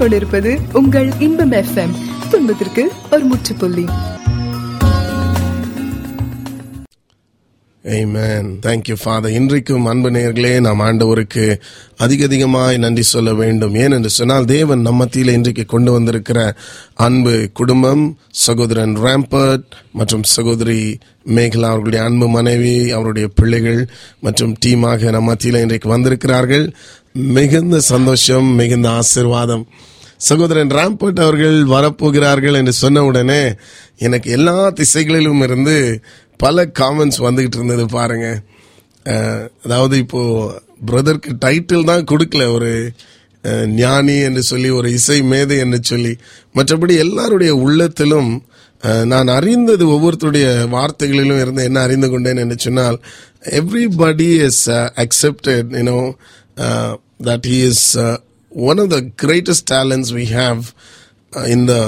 நீங்கள் கேட்டுக்கொண்டிருப்பது உங்கள் இன்பம் எஃப்எம் துன்பத்திற்கு ஒரு முற்றுப்புள்ளி. Amen. Thank இன்றைக்கும் அன்பு நேர்களே நாம் ஆண்டவருக்கு அதிக அதிகமாய் நன்றி சொல்ல வேண்டும். ஏன் என்று சொன்னால் தேவன் நம்மத்தியில் இன்றைக்கு கொண்டு வந்திருக்கிற அன்பு குடும்பம் சகோதரன் ராம்பர்ட் மற்றும் சகோதரி மேகலா அவர்களுடைய அன்பு மனைவி அவருடைய பிள்ளைகள் மற்றும் டீமாக நம்ம மத்தியில இன்றைக்கு வந்திருக்கிறார்கள். மிகுந்த சந்தோஷம் மிகுந்த ஆசிர்வாதம். சகோதரன் ராம்பர்ட் அவர்கள் வரப்போகிறார்கள் என்று சொன்ன உடனே எனக்கு எல்லா திசைகளிலும் இருந்து பல காமெண்ட்ஸ் வந்துகிட்டு இருந்தது பாருங்க. அதாவது இப்போ பிரதருக்கு டைட்டில் தான் கொடுக்கல ஒரு ஞானி என்று சொல்லி ஒரு இசை மேதை என்று சொல்லி. மற்றபடி எல்லாருடைய உள்ளத்திலும் நான் அறிந்தது ஒவ்வொருத்தருடைய வார்த்தைகளிலும் இருந்து என்ன அறிந்து கொண்டேன் என்று சொன்னால் everybody is accepted you know That he is one of the greatest talents we have uh, in the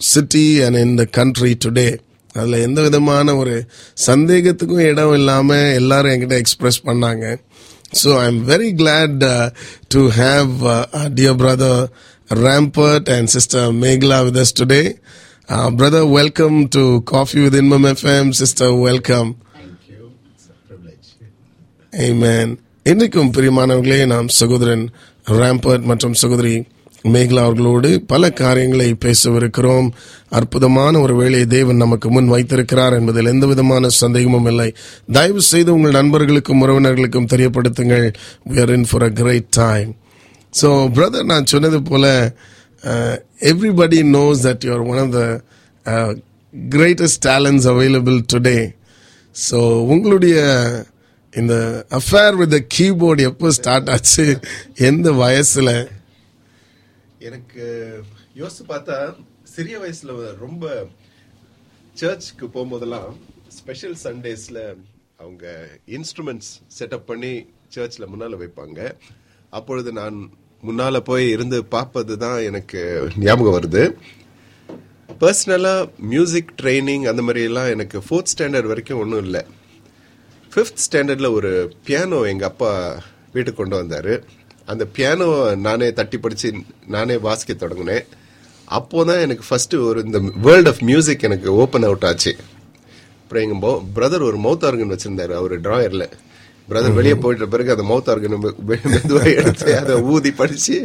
city and in the country today அதுல எந்த விதமான ஒரு சந்தேகத்துக்கும் இடம் இல்லாம எல்லாரும் என்கிட்ட எக்ஸ்பிரஸ் பண்ணாங்க so I am very glad to have dear brother Rambert and sister Megla with us today brother welcome to coffee with இன்மம் FM sister welcome Amen. இன்றைக்கும் பிரியமானவர்களே நாம் சகோதரன் ராம்பர்ட் மற்றும் சகோதரி மேகலா அவர்களோடு பல காரியங்களை பேசவிருக்கிறோம். அற்புதமான ஒரு வேலையை தேவன் நமக்கு முன் வைத்திருக்கிறார் என்பதில் எந்த விதமான சந்தேகமும் இல்லை. தயவு செய்து உங்கள் நண்பர்களுக்கும் உறவினர்களுக்கும் தெரியப்படுத்துங்கள். We are in for a great time so brother நான் சொன்னது போல everybody knows that you are one of the greatest talents available today so உங்களுடைய இந்த அஃபேர் வித் கீபோர்டு எப்போ ஸ்டார்ட் ஆச்சு? எந்த வயசுல? எனக்கு யோசிச்சு பார்த்தா சிறிய வயசுல ரொம்ப சர்ச்சுக்கு போகும்போதெல்லாம் ஸ்பெஷல் சண்டேஸ்ல அவங்க இன்ஸ்ட்ருமெண்ட்ஸ் செட்டப் பண்ணி சர்ச்சில் முன்னால வைப்பாங்க. அப்பொழுது நான் முன்னால் போய் இருந்து பார்ப்பது தான் எனக்கு ஞாபகம் வருது. பர்சனலாக மியூசிக் ட்ரைனிங் அந்த மாதிரியெல்லாம் எனக்கு ஃபோர்த் ஸ்டாண்டர்ட் வரைக்கும் ஒன்றும் இல்லை. ஃபிஃப்த் ஸ்டாண்டர்ட்ல ஒரு பியானோ எங்க அப்பா வீட்டுக்கு கொண்டு வந்தாரு. அந்த பியானோ நானே தட்டி படிச்சு நானே வாசிக்க தொடங்கினேன். அப்போதான் எனக்கு ஃபர்ஸ்ட் ஒரு இந்த வேர்ல்ட் ஆஃப் மியூசிக் எனக்கு ஓப்பன் அவுட் ஆச்சு. அப்புறம் எங்க பிரதர் ஒரு மவுத் ஆர்கன் வச்சிருந்தாரு அவர் டிராயர்ல பிரதர் வெளியே போயிட்ட பிறகு அந்த மவுத் ஆர்கன் மெதுவாக எடுத்து அதை ஊதி படிச்சு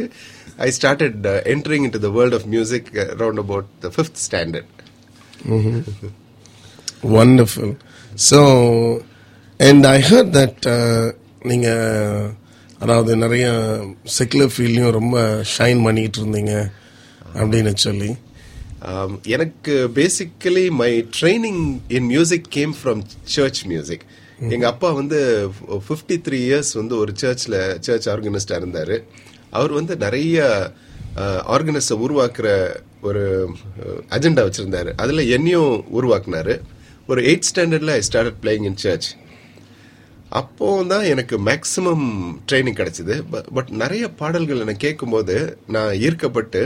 I started entering into the world of music around about the fifth standard wonderful so and I heard that நீங்க அதாவது நிறைய செக்குலர் ஃபீல்ட்லையும் ரொம்ப ஷைன் பண்ணிட்டு இருந்தீங்க அப்படின்னு சொல்லி. Um, எனக்கு basically my training in music came from church music எங்க அப்பா வந்து ஃபிஃப்டி த்ரீ இயர்ஸ் வந்து ஒரு சர்ச்ல சர்ச் ஆர்கனிஸ்டா இருந்தாரு. அவர் வந்து நிறைய ஆர்கனிஸ்ட உருவாக்குற ஒரு அஜெண்டா வச்சிருந்தாரு. அதுல என்னையும் உருவாக்குனாரு. ஒரு எயிட் ஸ்டாண்டர்ட்ல I started playing in church அப்போ தான் எனக்கு மேக்ஸிமம் ட்ரைனிங் கிடைச்சிது. பட் நிறைய பாடல்கள் எனக்கு கேட்கும்போது நான் ஈர்க்கப்பட்டு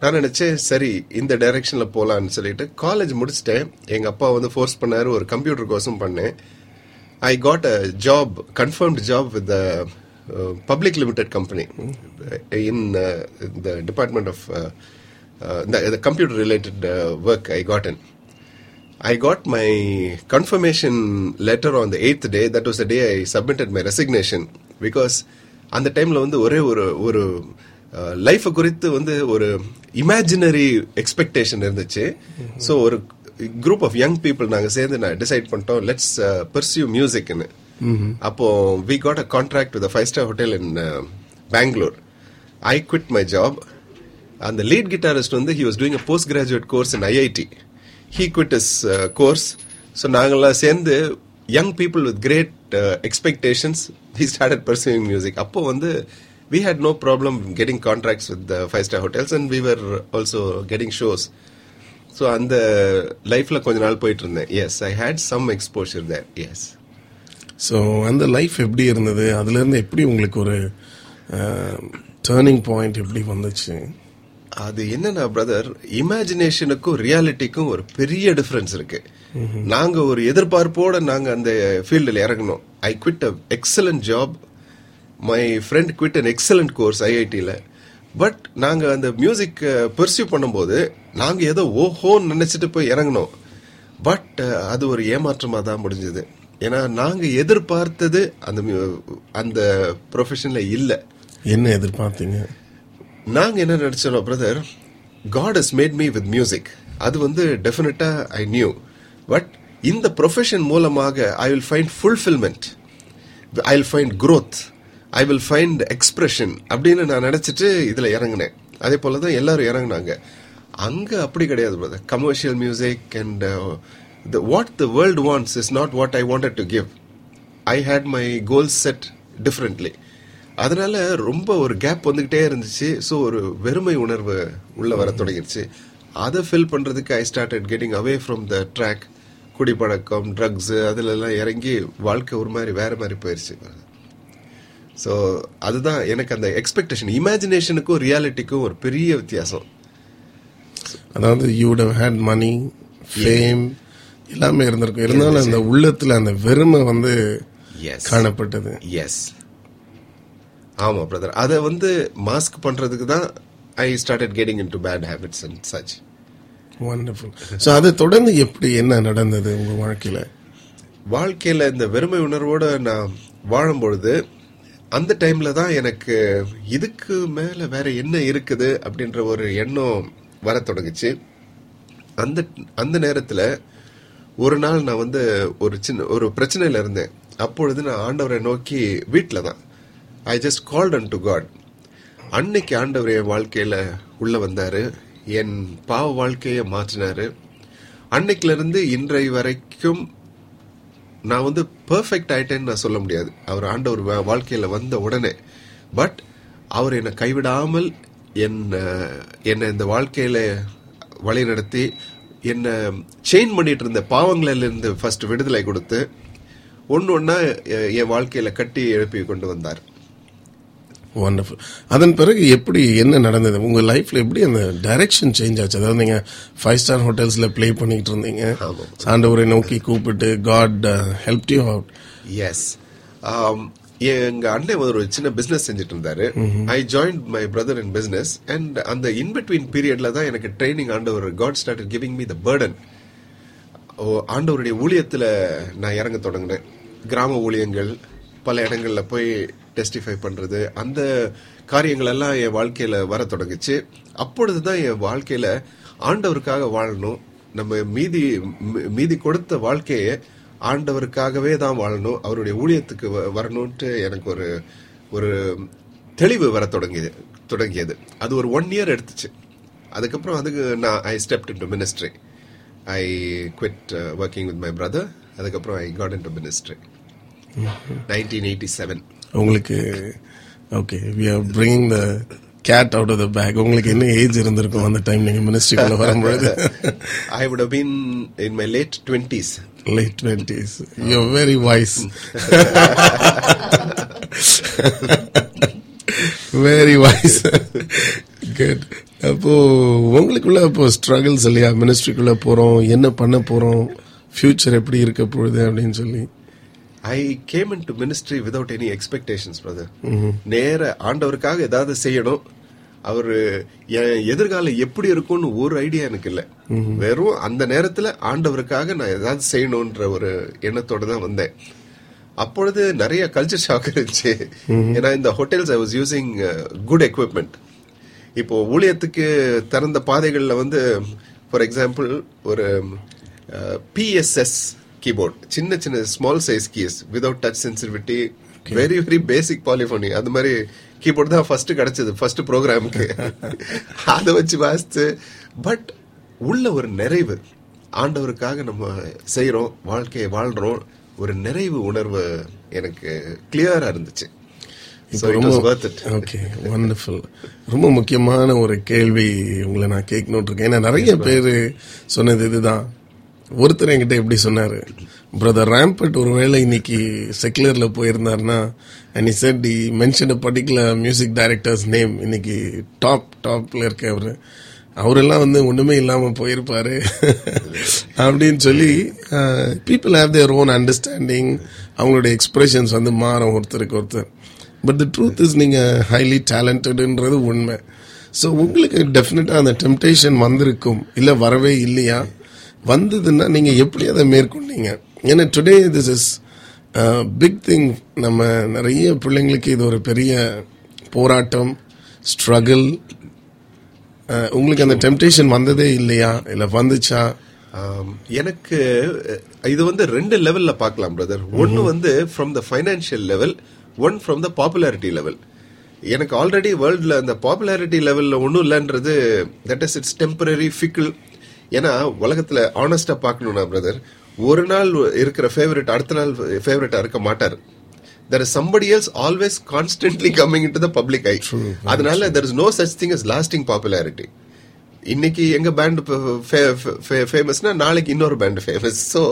நான் நினைச்சேன் சரி இந்த டைரக்ஷன்ல போகலான்னு சொல்லிட்டு காலேஜ் முடிச்சிட்டேன். எங்க அப்பா வந்து ஃபோர்ஸ் பண்ணாரு ஒரு கம்ப்யூட்டர் கோர்ஸும் பண்ணேன். I got a job confirmed job with public limited company in the department of இந்த computer related work I got on. I got my confirmation letter on the eighth day. That was the day I submitted my resignation. Because அந்த டைமில் வந்து ஒரே ஒரு ஒரு life குறித்து வந்து ஒரு இமேஜினரி எக்ஸ்பெக்டேஷன் இருந்துச்சு. ஸோ ஒரு குரூப் ஆஃப் யங் பீப்புள் நாங்கள் சேர்ந்து நான் டிசைட் பண்ணிட்டோம். லெட்ஸ் பர்சியூ மியூசிக்னு அப்போ we got a contract with five star hotel in Bangalore I quit my job அந்த லீட் கிட்டாரிஸ்ட் வந்து he was doing a post graduate course in IIT he quit his course so நாங்கள்லாம் சேர்ந்து young people with great expectations he started pursuing music அப்போ வந்து we had no problem getting contracts with five star hotels and we were also getting shows so அந்த லைஃப்ல கொஞ்ச நாள் போயிட்டு இருந்தேன் yes I had some exposure there yes so அந்த life எப்படி இருந்தது? அதுலேருந்து எப்படி உங்களுக்கு ஒரு uh, டேர்னிங் பாயிண்ட் எப்படி வந்துச்சு? அது என்னன்னா பிரதர் இமேஜினேஷனுக்கும் ரியாலிட்டிக்கும் ஒரு பெரிய டிஃபரன்ஸ் இருக்கு. நாங்க ஒரு எதிர்பார்ப்போட நாங்க அந்த ஃபீல்டில் இறங்கணும் I quit a excellent job my friend quit an excellent course ஐஐடியில் பட் நாங்க அந்த மியூசிக் பெர்சியூ பண்ணும்போது நாங்க ஏதோ ஓஹோன்னு நினைச்சிட்டு போய் இறங்கினோம். பட் அது ஒரு ஏமாற்றமா தான் முடிஞ்சது. ஏன்னா நாங்க எதிர்பார்த்தது அந்த அந்த ப்ரொஃபஷன்ல இல்ல. என்ன எதிர்பார்த்தீங்க? நாங்கள் என்ன நினச்சோம் brother God is made me with music அது வந்து டெஃபினட்டாக ஐ நியூ பட் இந்த ப்ரொஃபஷன் மூலமாக I will find fulfilment I will find growth I will find expression அப்படின்னு நான் நினச்சிட்டு இதில் இறங்கினேன். அதே போல தான் எல்லாரும் இறங்குனாங்க. அங்கே அப்படி கிடையாது brother commercial music and what the world wants is not what I wanted to give I had my goals set differently அதனால ரொம்ப ஒரு கேப் வந்துகிட்டே இருந்துச்சு. ஸோ ஒரு வெறுமை உணர்வு உள்ள வர தொடங்கிருச்சு. அதை ஃபில் பண்றதுக்கு I started getting away from the track குடிப்பழக்கம் ட்ரக்ஸ் அதுல எல்லாம் இறங்கி வாழ்க்கை ஒரு மாதிரி வேற மாதிரி போயிருச்சு. ஸோ அதுதான் எனக்கு அந்த எக்ஸ்பெக்டேஷன் இமேஜினேஷனுக்கும் ரியாலிட்டிக்கும் ஒரு பெரிய வித்தியாசம். அதாவது you would have had money fame எல்லாமே இருந்திருக்கும். இருந்தாலும் அந்த உள்ளத்துல அந்த வெறுமை வந்து காணப்பட்டது. எஸ் ஆமா பிரதர் அதை வந்து மாஸ்க் பண்றதுக்கு தான் I started getting in to bad habits and such wonderful so அதை தொடர்ந்து எப்படி என்ன நடந்தது உங்க வாழ்க்கையில? வாழ்க்கையில இந்த வெறுமை உணர்வோட நான் வாழும் பொழுது அந்த டைம்ல தான் எனக்கு இதுக்கு மேல வேற என்ன இருக்குது அப்படின்ற ஒரு எண்ணம் வர தொடங்குச்சு. அந்த அந்த நேரத்துல ஒரு நாள் நான் வந்து ஒரு சின்ன ஒரு பிரச்சனையில இருந்தேன். அப்பொழுது நான் ஆண்டவரை நோக்கி வீட்டில தான். I just called on to God அன்னைக்கு ஆண்டவர் என் வாழ்க்கையில உள்ள வந்தாரு. என் பாவ வாழ்க்கையை மாற்றினாரு. அன்னைக்குல இருந்து இன்றை வரைக்கும் நான் வந்து பர்ஃபெக்ட் ஆயிட்டேன்னு நான் சொல்ல முடியாது. அவர் ஆண்டவர் வா- வாழ்க்கையில வந்த உடனே. பட் அவர் என்னை கைவிடாமல் என்னை என்னை இந்த வாழ்க்கையில வழி நடத்தி என்னை செயின் பண்ணிட்டு இருந்த பாவங்களில் இருந்து ஃபர்ஸ்ட் விடுதலை கொடுத்து ஒன்று ஒன்றா என் வாழ்க்கையில கட்டி எழுப்பி கொண்டு வந்தார். வண்டர்ஃபுல் அதன் பிறகு எப்படி என்ன நடந்தது? உங்க லைஃப்ல எப்படி அந்த டைரக்ஷன் சேஞ்ச் ஆச்சு? அதாவது நீங்க ஃபைவ் ஸ்டார் ஹோட்டல்ஸ்ல ப்ளே பண்ணிட்டு இருந்தீங்க. ஆண்டவரை நோக்கி கூப்பிட்டு God help you out yes எங்க அண்ணன் ஒரு சின்ன பிசினஸ் செஞ்சுட்டு இருந்தாரு. I join my brother in business and அந்த இன்பிட்வீன் பீரியட்ல தான் எனக்கு ட்ரைனிங் ஆண்டவர் God started giving me the burden ஆண்டவருடைய ஊழியத்துல நான் இறங்க தொடங்கினேன். கிராம ஊழியங்கள் பல இடங்களில் போய் டெஸ்டிஃபை பண்ணுறது அந்த காரியங்கள் எல்லாம் என் வாழ்க்கையில் வர தொடங்குச்சு. அப்பொழுது தான் என் வாழ்க்கையில் ஆண்டவருக்காக வாழணும். நம்ம மீதி மீதி கொடுத்த வாழ்க்கையை ஆண்டவருக்காகவே தான் வாழணும். அவருடைய ஊழியத்துக்கு வ- வரணும்ட்டு எனக்கு ஒரு ஒரு தெளிவு வர தொடங்கியது தொடங்கியது. அது ஒரு ஒன் இயர் எடுத்துச்சு. அதுக்கப்புறம் அதுக்கு நான் I stepped in to ministry I quit working with my brother அதுக்கப்புறம் I got in to ministry nineteen eighty seven உங்களுக்கு okay we are bringing the cat out of the bag உங்களுக்கு என்ன age இருந்திருக்கும் அந்த டைம் நீங்க மினிஸ்ட்ரிக்குள்ள வரும்பொழுது? I would have been in my late twenties late twenties you very voice very voice good அப்போ உங்களுக்குள்ள அப்போ ஸ்ட்ரகிள்ஸ் இல்லையா? மினிஸ்ட்ரிக்குள்ள போறோம். என்ன பண்ண போறோம்? ஃபியூச்சர் எப்படி இருக்க போகுது அப்படின்னு சொல்லி. I came in to ministry without any expectations brother நேர ஆண்டவருக்காக ஏதாவது செய்யணும். அவரு எதிர்காலம் எப்படி இருக்கும்னு ஒரு ஐடியா எனக்கு இல்ல. வெறும் அந்த நேரத்துல ஆண்டவருக்காக நான் ஏதாவது செய்யணும்ன்ற ஒரு எண்ணத்தோட தான் வந்தேன். அப்பொழுது நிறைய கல்ச்சர் ஷாக் இருந்துச்சு. ஏன்னா இந்த hotels I was using good equipment இப்போ ஊழியத்துக்கு திறந்த பாதைகள்ல வந்து ஃபார் எக்ஸாம்பிள் ஒரு பிஎஸ்எஸ் கீபோர்ட் சின்ன சின்ன small size keys without touch sensitivity very very basic polyphony அது மாதிரி கீபோர்ட் தான் ஃபர்ஸ்ட் கிடைச்சது ஃபர்ஸ்ட் ப்ரோக்ராமுக்கு அதை வச்சு வாசிச்சு பட் உள்ள ஒரு நிறைவு. ஆண்டவருக்காக நம்ம செய்றோம் வாழ்க்கையை வாழ்றோம். ஒரு நிறைவு உணர்வு எனக்கு கிளியரா இருந்துச்சு. ஓகே வண்டர்ஃபுல் ரொம்ப முக்கியமான ஒரு கேள்வி உங்களை நான் கேட்கணும்னு இருக்கேன். ஏன்னா நிறைய பேர் சொன்னது இதுதான். ஒருத்தர் என்கிட்ட எப்படி சொன்னாரு. பிரதர் ரேம்பட் ஒருவேளை இன்னைக்கு செக்குலர்ல போயிருந்தாருன்னா and he said he mention particular music directors name இன்னைக்கு டாப் டாப்ல இருக்க அவரு அவரெல்லாம் வந்து ஒண்ணுமே இல்லாம போயிருப்பாரு. அப்படின்னு சொல்லி people have their own understanding அவங்களுடைய எக்ஸ்பிரஷன்ஸ் வந்து மாறும் ஒருத்தருக்கு ஒருத்தர். பட் த ட்ரூத் இஸ் நீங்க ஹைலி டேலண்டட்ன்றது உண்மை. ஸோ உங்களுக்கு டெஃபினட்டா அந்த டெம்டேஷன் வந்திருக்கும் இல்ல வரவே இல்லையா? வந்ததுன்னா நீங்க எப்படி அதை மேற்கொண்டீங்க? ஏன்னா today this is big thing நம்ம நிறைய பிள்ளைங்களுக்கு இது ஒரு பெரிய போராட்டம் ஸ்ட்ரகிள் உங்களுக்கு அந்த டெம்டேஷன் வந்ததே இல்லையா? இல்ல வந்துச்சா? எனக்கு இது வந்து ரெண்டு லெவல்ல பார்க்கலாம் பிரதர் ஒன்னு வந்து from the financial level one from the popularity level எனக்கு ஆல்ரெடி வேர்ல்ட்ல அந்த பாப்புலாரிட்டி லெவல்ல ஒன்றும் இல்லைன்றது that is it's temporary fickle ஏன்னா உலகத்துல ஆனஸ்டா பார்க்கணும்னா பிரதர் ஒரு நாள் இருக்கிற ஃபேவரட் அடுத்த நாள் ஃபேவரட்டா இருக்க மாட்டார். There is somebody else always constantly coming into the public eye. அதனால there is no such thing as lasting popularity. இன்னைக்கு எங்க பேண்ட் ஃபேமஸ்னா நாளைக்கு இன்னொரு பேண்ட் ஃபேமஸ் ஸோ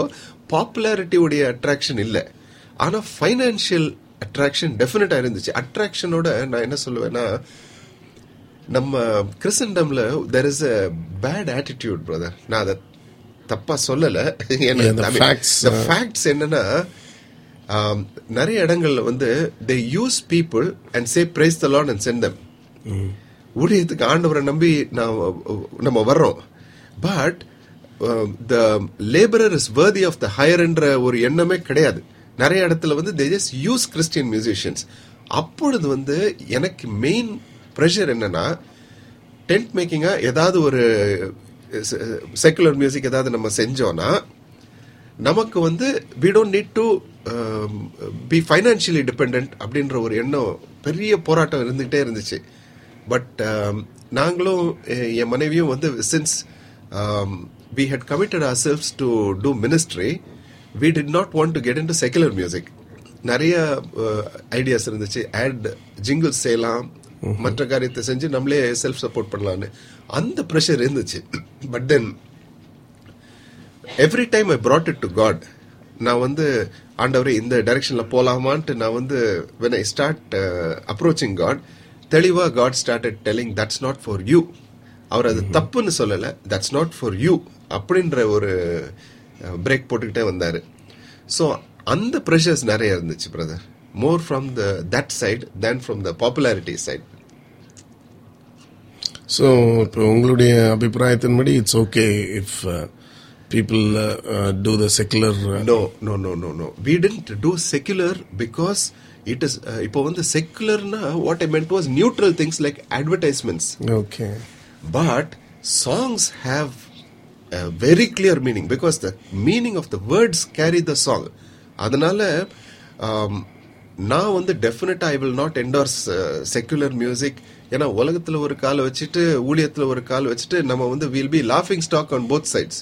பாப்புலாரிட்டி உடைய அட்ராக்ஷன் இல்ல. ஆனா ஃபைனான்சியல் அட்ராக்ஷன் டெஃபினட்டா இருந்துச்சு. அட்ராக்ஷனோட நான் என்ன சொல்லுவேன்னா நம்ம கிறிஸ்டன்டம்ல there is a bad attitude brother நான் அதை தப்பா சொல்லல. Facts, uh, ஃபேக்ட்ஸ் என்னன்னா ஆம், நிறைய இடங்கள்ல வந்து they use people and say praise the lord and send them ஊழியத்துக்கு ஆண்டவரை நம்பி நான் நம்ம வர்றோம். But the labourer is worthy of the ஹையர்ன்ற ஒரு எண்ணமே கிடையாது. நிறைய இடத்துல வந்து they just use Christian musicians அப்பொழுது வந்து எனக்கு மெயின் ப்ரெஷர் என்னன்னா டென்ட் மேக்கிங்காக ஏதாவது ஒரு செக்குலர் மியூசிக் ஏதாவது நம்ம செஞ்சோம்னா நமக்கு வந்து we don't need to be financially depend அப்படின்ற ஒரு எண்ணம் பெரிய போராட்டம் இருந்துகிட்டே இருந்துச்சு. பட் um, நாங்களும் என் மனைவியும் வந்து since we had committed ourselves to to ministry we did not want to get in to secular music நிறைய uh, ஐடியாஸ் இருந்துச்சு. ஆட் ஜிங்கிள்ஸ் செய்யலாம். மற்ற காரியத்தை செஞ்சு நம்மளே செல்ஃப் சப்போர்ட் பண்ணலான்னு அந்த ப்ரெஷர் இருந்துச்சு. But then every time I brought it to God நான் வந்து ஆண்டவரே இந்த டைரக்ஷன்ல போலாமான்ட்டு நான் வந்து when I start approaching God தெளிவா God started telling that's not for you அவர் அது தப்புன்னு சொல்லல. தட்ஸ் நாட் ஃபார் யூ அப்படின்ற ஒரு பிரேக் போட்டுக்கிட்டே வந்தாரு. ஸோ அந்த ப்ரெஷர்ஸ் நிறைய இருந்துச்சு brother more from the that side than from the popularity side so இப்போ உங்களுடைய அபிப்பிராயத்தின்படி it's okay if people do the secular no no no no no we tend to secular because it is இப்போ வந்து செக்குலர்னா what I meant was neutral things like advertisements okay but songs have very clear meaning because the meaning of the words carry the song அதனால um, நான் வந்து டெஃபினட்டா I will not endorse secular music ஏன்னா உலகத்துல ஒரு கால் வச்சுட்டு ஊழியத்துல ஒரு கால் வச்சுட்டு நம்ம வந்து will be லாஃபிங் stock on both sides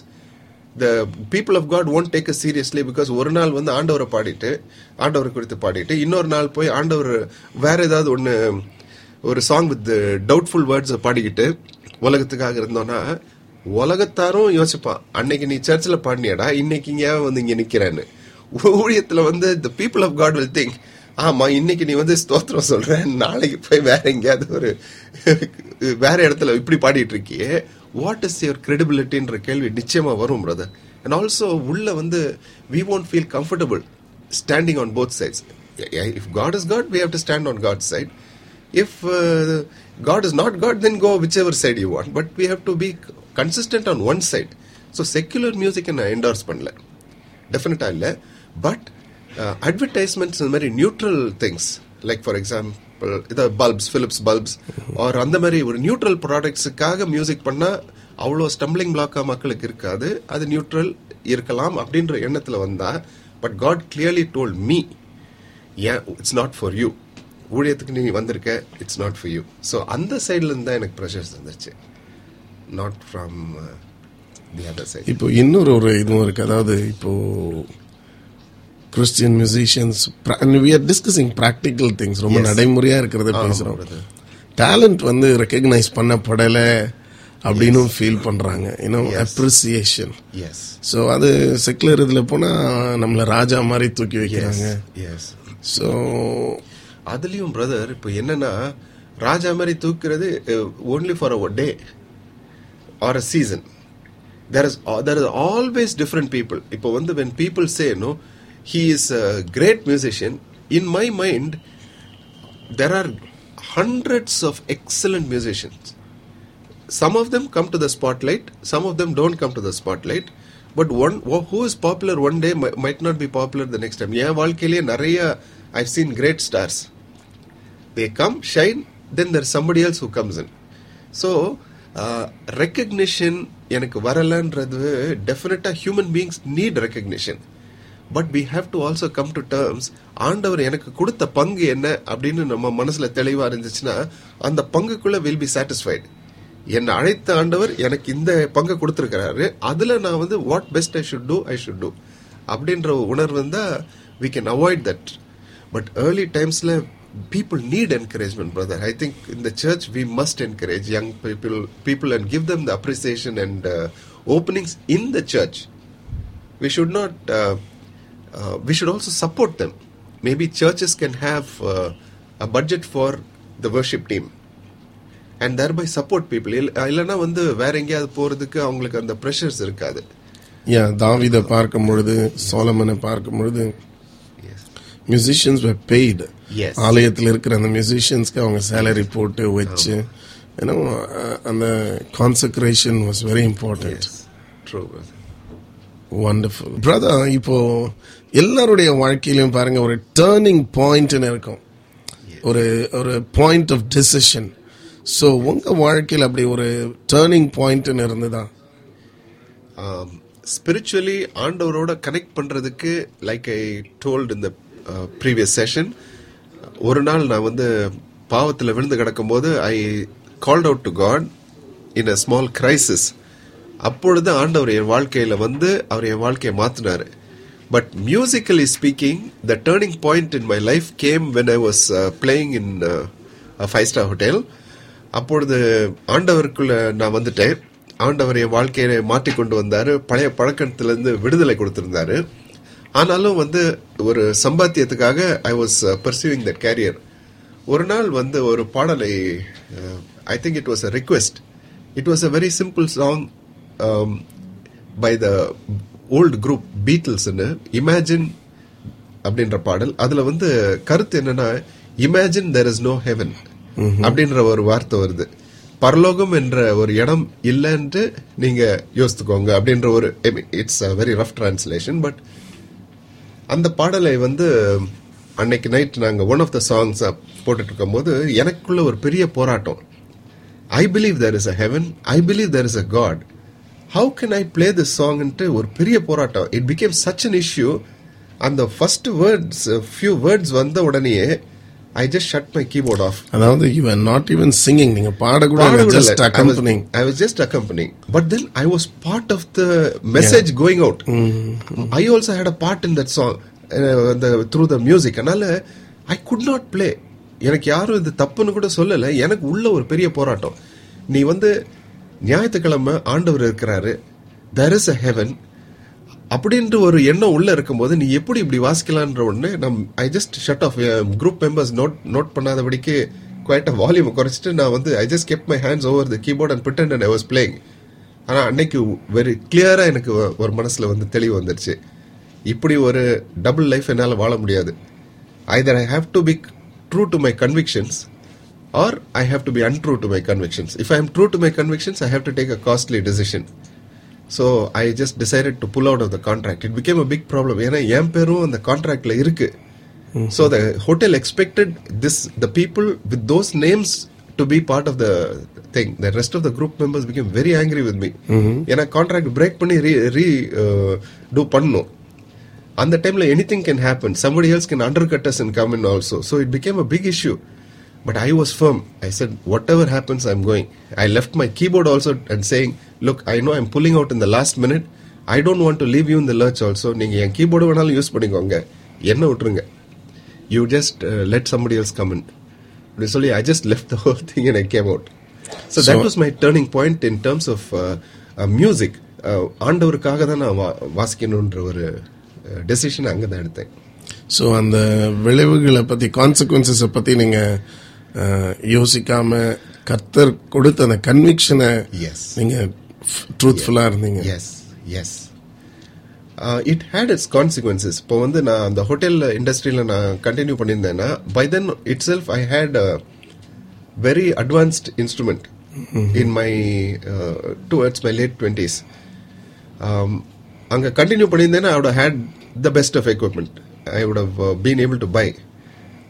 the people of God won't take a seriously because ஒரு நாள் வந்து ஆண்டவரை பாடிட்டு ஆண்டவரை குறித்து பாடிட்டு இன்னொரு நாள் போய் ஆண்டவர் வேற ஏதாவது ஒன்று ஒரு சாங் வித் டவுட்ஃபுல் வேர்ட்ஸை பாடிக்கிட்டு உலகத்துக்காக இருந்தோம்னா உலகத்தாரும் யோசிப்பான் அன்னைக்கு நீ சர்ச்சில் பாடினியடா இன்னைக்கு இங்கே வந்து இங்கே நிற்கிறேன்னு ஊழியத்தில் வந்து the people of God will think ஆமா இன்னைக்கு நீ வந்து ஸ்தோத்திரம் சொல்ற நாளைக்கு போய் வேற எங்கேயாவது ஒரு வேற இடத்துல இப்படி பாடிட்டு இருக்கியே. வாட் இஸ் யுவர் கிரெடிபிலிட்டின்ற கேள்வி நிச்சயமா வரும் பிரதர் அண்ட் ஆல்சோ உள்ள வந்து we won't feel comfortable standing on both sides if God is God we have to stand on God side if God is not God then go whichever side you want but we have to be consistent on one side so secular மியூசிக்கை நான் endorse பண்ணல. டெஃபினட்டாக இல்லை. But advertisements இந்த மாதிரி neutral things like for example இதை bulbs Philips bulbs or அந்த மாதிரி ஒரு நியூட்ரல் ப்ராடக்ட்ஸுக்காக மியூசிக் பண்ணா அவ்வளோ ஸ்டம்பிளிங் பிளாக்கா மக்களுக்கு இருக்காது. அது நியூட்ரல் இருக்கலாம் அப்படின்ற எண்ணத்துல வந்தா but God clearly told me ஏன் இட்ஸ் நாட் ஃபார் யூ ஊழியத்துக்கு நீ வந்திருக்க it's not for you so அந்த சைட்ல இருந்து தான் எனக்கு ப்ரெஷர்ஸ் வந்துருச்சு. Not from the other side இப்போ இன்னொரு ஒரு இதுவும் இருக்கு. அதாவது இப்போ Christian musicians we are discussing practical things ரொம்ப Yes. நடைமுறையா இருக்கிறத brother. டேலண்ட் வந்து ரெக்கக்னைஸ் பண்ணப்படல அப்படின்னு ஃபீல் பண்றாங்க. இன்னும். அப்ரிசியேஷன் எஸ் ஸோ அது செக்குலர் இதுல போனா நம்மள ராஜா மாதிரி தூக்கி வைக்கிறாங்க. எஸ் ஸோ அதுலயும் பிரதர் இப்போ என்னன்னா ராஜா மாதிரி தூக்குறது only for a day or a season there is there is always different people. இப்போ வந்து when people say no he is a great musician in my mind there are hundreds of excellent musicians. Some of them come to the spotlight, some of them don't come to the spotlight. But one who- who is popular one day mi- might not be popular the next time. என் வாழ்க்கையிலேயே நிறைய I've seen great stars. They come, shine, then there's somebody else who comes in. So, uh, recognition எனக்கு வரலன்றது டெஃபினட்டா human beings need recognition but we have to also come to terms ஆண்டவர் எனக்கு கொடுத்த பங்கு என்ன அப்படின்னு நம்ம மனசுல தெளிவா இருந்துச்சுன்னா அந்த பங்குக்குள்ள வில் பி சாட்டிஸ்ஃபைடு என்னை அழைத்த ஆண்டவர் எனக்கு இந்த பங்கை கொடுத்துருக்கிறாரு. அதுல நான் வந்து what best I should do I should do அப்படின்ற உணர்வு இருந்தா we can avoid that but early டைம்ஸ்ல people need encouragement brother I think இந்த church we must encourage young people people and give them the appreciation and openings in the church we should not uh, uh, we should also support them. Maybe churches can have uh, a budget for the worship team. And thereby support people. இல்ல- இல்லைன்னா வந்து வேற எங்கேயாவது போறதுக்கு அவங்களுக்கு அந்த pressures இருக்காது. யா தாவிதை பார்க்கும் பொழுது சோலமனை பார்க்கும் பொழுது மியூசிஷியன்ஸ் were paid. Yes. ஆலயத்தில் இருக்கிற அந்த மியூசிஷியன்ஸ்க்கு அவங்க சேலரி போட்டு வச்சு ஏன்னா அந்த consecration was very important true brother. Wonderful brother இப்போ எல்லாருடைய வாழ்க்கையிலும் பாருங்க ஒரு டேர்னிங் பாயிண்ட்னு இருக்கும். ஒரு ஒரு பாயிண்ட் ஆஃப் டெசிஷன் ஸோ உங்க வாழ்க்கையில் அப்படி ஒரு டேர்னிங் பாயிண்ட்னு இருந்ததா? ஸ்பிரிச்சுவலி ஆண்டவரோட கனெக்ட் பண்றதுக்கு லைக் ஐ டோல்ட் இந்த ப்ரீவியஸ் செஷன் ஒரு நாள் நான் வந்து பாவத்தில் விழுந்து கிடக்கும்போது I called out to God in a small crisis அப்பொழுது ஆண்டவர் என் வாழ்க்கையில வந்து அவர் என் வாழ்க்கையை but musically speaking the turning point in my life came when I was playing in five star hotel அப்பொழுது ஆண்டவருக்குள்ள நான் வந்துட்டேன். ஆண்டவர் என் வாழ்க்கையை மாற்றி கொண்டு வந்தார். பழைய பழக்கத்திலிருந்து விடுதலை கொடுத்துருந்தாரு. ஆனாலும் வந்து ஒரு சம்பாத்தியத்துக்காக I was pursuing that career ஒரு நாள் வந்து ஒரு பாடலை I think it was a request it was a very simple song by the old group பீட்டில்ஸ்னு imagine அப்படின்ற பாடல். அதுல வந்து கருத்து என்னன்னா imagine there is no heaven அப்படின்ற ஒரு வார்த்தை வருது. பரலோகம் என்ற ஒரு இடம் இல்லைன்ட்டு நீங்க யோசித்துக்கோங்க அப்படின்ற ஒரு it's a very rough translation but அந்த பாடலை வந்து அன்னைக்கு நைட் நாங்க ஒன் ஆஃப் த சாங்ஸ் போட்டுட்டு இருக்கும்போது எனக்குள்ள ஒரு பெரிய போராட்டம். I believe there is a heaven I believe there is a God how can I play this சாங்ன்ட்டு ஒரு பெரிய போராட்டம்? It became such an issue அந்த ஃபர்ஸ்ட் வேர்ட்ஸ் ஃபியூ வேர்ட்ஸ் வந்த உடனேயே I just shut my keyboard off அதாவது you are not even singing நீங்க பாடக்கூட just accompanying I was just accompanying. But then I was part of the message going out. I also had a part in that song uh, the, through the music. அதனால I could not play. எனக்கு யாரும் இது தப்புன்னு கூட சொல்லல. எனக்கு உள்ள ஒரு பெரிய போராட்டம். நீ வந்து ஞாயிற்றுக்கிழமை ஆண்டவர் இருக்கிறாரு. தர் இஸ் அ ஹெவன் அப்படின்ற ஒரு எண்ணம் உள்ள இருக்கும்போது நீ எப்படி இப்படி வாசிக்கலான்ற ஒன்று நம் I just shut off group members note note பண்ணாதபடிக்கு குவாய்ட்டாக வால்யூம் குறைச்சிட்டு நான் வந்து I just kept my hands over the keyboard and bit and I was playing ஆனால் அன்னைக்கு வெரி கிளியரா எனக்கு ஒரு மனசுல வந்து தெளிவு வந்துருச்சு. இப்படி ஒரு டபுள் லைஃப் என்னால் வாழ முடியாது. Either I have to be true to my convictions or I have to be untrue to my convictions if I am true to my convictions I have to take a costly decision so I just decided to pull out of the contract it became a big problem ஏன்னா என் பேரும் அந்த கான்ட்ராக்ட்ல இருக்கு. So the hotel expected this the people with those names to be part of the thing the rest of the group members became very angry with me ஏன்னா contract break பண்ணி re redo பண்ணணும். அந்த டைம்ல anything can happen somebody else can undercut us and come in also. So it became a big issue. But i was firm i said whatever happens i'm going i left my keyboard also and saying look i know i'm pulling out in the last minute i don't want to leave you in the lurch also நீங்க என் keyboard வேணாலும் use பண்ணிக்கோங்க என்ன விட்டுருங்க you just uh, let somebody else come in அப்படி சொல்லி i just left the whole thing and i came out so, that So- was my turning point in terms of uh, uh, music uh, ஆண்டவருக்காக தான் நான் வா- வாசிக்கணுன்ற ஒரு decision அங்கே தான் எடுத்தேன் ஸோ அந்த விளைவுகளை பத்தி கான்சிக்வன்சஸை பத்தி நீங்க அஹ், யோசிக்காம கர்த்தர் கொடுத்த அந்த கன்விக்ஷனை நீங்க ட்ரூத்ஃபுல்லா இருந்தீங்க. Yes yes it had its consequences இப்போ வந்து நான் அந்த ஹோட்டல் இண்டஸ்ட்ரியில் நான் continue பண்ணியிருந்தேன்னா by then itself I had very advanced instrument in my towards my late twenties அங்கே continue பண்ணியிருந்தேன்னா I had the best of equipment I would have been able to buy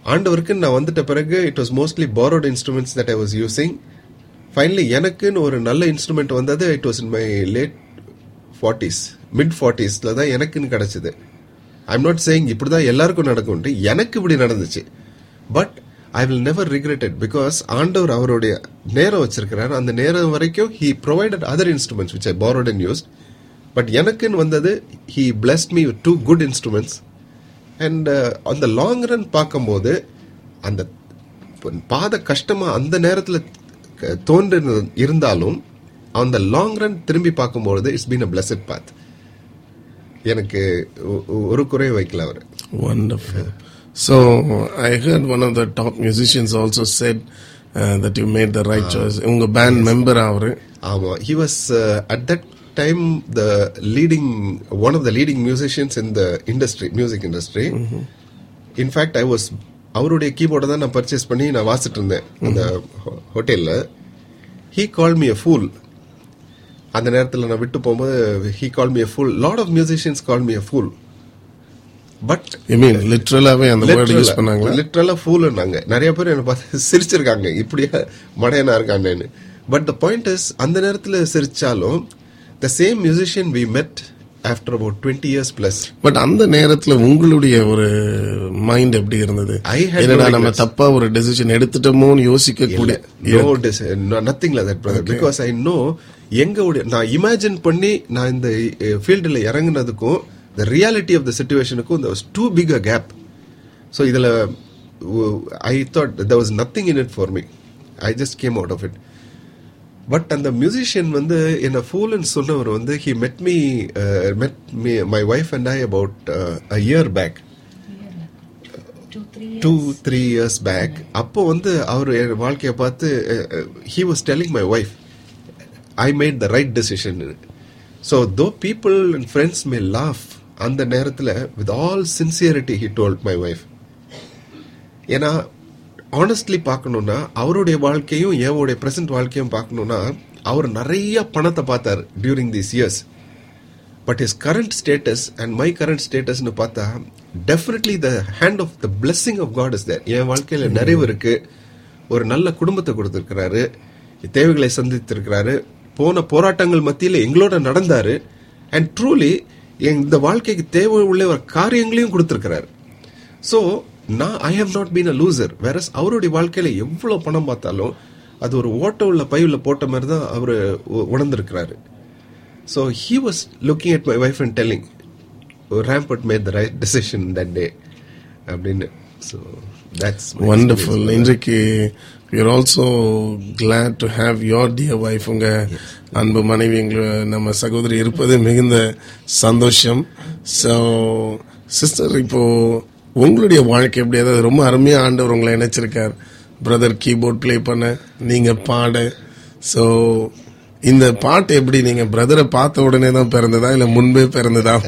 ஆண்டவருக்கு நான் வந்துட்ட பிறகு it was mostly borrowed instruments that I was using finally எனக்குன்னு ஒரு நல்ல instrument வந்தது it was in my late forties mid ஃபார்ட்டிஸில் தான் எனக்குன்னு கிடைச்சது. ஐம் நாட் சேயிங் இப்படி தான் எல்லாருக்கும் நடக்கும்ட்டு எனக்கு இப்படி நடந்துச்சு. But I will never regretted because ஆண்டவர் அவருடைய நேரம் வச்சிருக்கிறார். அந்த நேரம் வரைக்கும் he provided other instruments which I borrowed and used but எனக்குன்னு வந்தது he blessed me two good instruments and அந்த லாங் ரன் பார்க்கும்போது அந்த பாத கஷ்டமா அந்த நேரத்தில் தோன்று இருந்தாலும் அந்த லாங் ரன் திரும்பி பார்க்கும்போது it's been a blessed path எனக்கு ஒரு குறையும் வைக்கல அவர் Wonderful. So I heard one of the top musicians also said uh, that you made the right choice. உங்க பேண்ட் மெம்பர் அவரு ஆமா he was at that time the leading one of the leading musicians in the industry music industry in fact I was அவருடைய கீபோர்டை தான் நான் purchase பண்ணி நான் வாசிட்டு இருந்தேன். அந்த ஹோட்டலில் he call me a fool அந்த நேரத்தில் நான் விட்டு போகும்போது he call me a fool lot of musicians call me a fool but I mean லிட்ரலாவே அந்த வேர்டு யூஸ் பண்ணாங்களா? லிட்டரலா ஃபூல்னாங்க நிறைய பேர் என்ன பார்த்து சிரிச்சிருக்காங்க. இப்படியா மடையனா இருக்காங்கன்னு பட் த பாயிண்ட் இஸ் அந்த நேரத்துல சிரிச்சாலும் the same musician we met after about twenty years plus but அந்த நேரத்துல உங்களுடைய ஒரு மைண்ட் எப்படி இருந்தது? I had என்னடா நம்ம. தப்பா ஒரு டெசிஷன் எடுத்துட்டோமோன்னு யோசிக்க கூட no nothing that brother because I know எங்க நான் இமேஜின் பண்ணி நான் இந்த ஃபீல்டில் இறங்குனதுக்கும் த ரியாலிட்டி ஆஃப் த சுச்சுவேஷனுக்கும் இந்த too big a gap so இதில் I thought the was nothing in it for me I just came out of it but அந்த மியூசிஷியன் வந்து என்ன ஃபூல்னு சொன்னவர் வந்து he met me met me my wife and I about a year back two three years back அப்போ வந்து அவர் என் வாழ்க்கையை பார்த்து he was telling my wife I made the right decision so though people and friends may laugh அந்த நேரத்தில் with all sincerity he told my wife ஏன்னா honestly பார்க்கணும்னா அவருடைய வாழ்க்கையும் என்னுடைய பிரசன்ட் வாழ்க்கையும் பார்க்கணும்னா அவர் நிறைய பணத்தை பார்த்தார் during these years but is current status and my current ஸ்டேட்டஸ்னு பார்த்தா definitely the hand of the blessing of God is there என் வாழ்க்கையில் நிறைவு இருக்கு. ஒரு நல்ல குடும்பத்தை கொடுத்துருக்கிறாரு. தேவைகளை சந்தித்திருக்கிறாரு. போன போராட்டங்கள் மத்தியில் எங்களோட நடந்தாரு. அண்ட் ட்ரூலி இந்த வாழ்க்கைக்கு தேவை உள்ள ஒரு காரியங்களையும் கொடுத்திருக்கிறாரு. ஸோ நான் I have not been a loser வேற அவருடைய வாழ்க்கையில எவ்வளவு பணம் பார்த்தாலும் அது ஒரு ஓட்ட உள்ள பையில போட்ட மாதிரி தான் அவர் உணர்ந்திருக்கிறாரு. So he was looking at my wife and telling, oh, Rampart made the right decision that day. அப்படின்னு. So that's my wonderful experience. இன்றைக்கு we are also glad to have your dear wife. உங்க அன்பு மனைவி எங்க நம்ம சகோதரி இருப்பது மிகுந்த சந்தோஷம். ஸோ சிஸ்டர் இப்போ உங்களுடைய வாழ்க்கை எப்படி? அதாவது ரொம்ப அருமையா ஆண்டவர் உங்களை இணைச்சிருக்கார். பிரதர் கீபோர்ட் ப்ளே பண்ண நீங்க பாட. ஸோ இந்த பாட்டு எப்படி? நீங்க பிரதரை பார்த்த உடனே தான் பிறந்ததா? இல்ல முன்பே பிறந்ததா?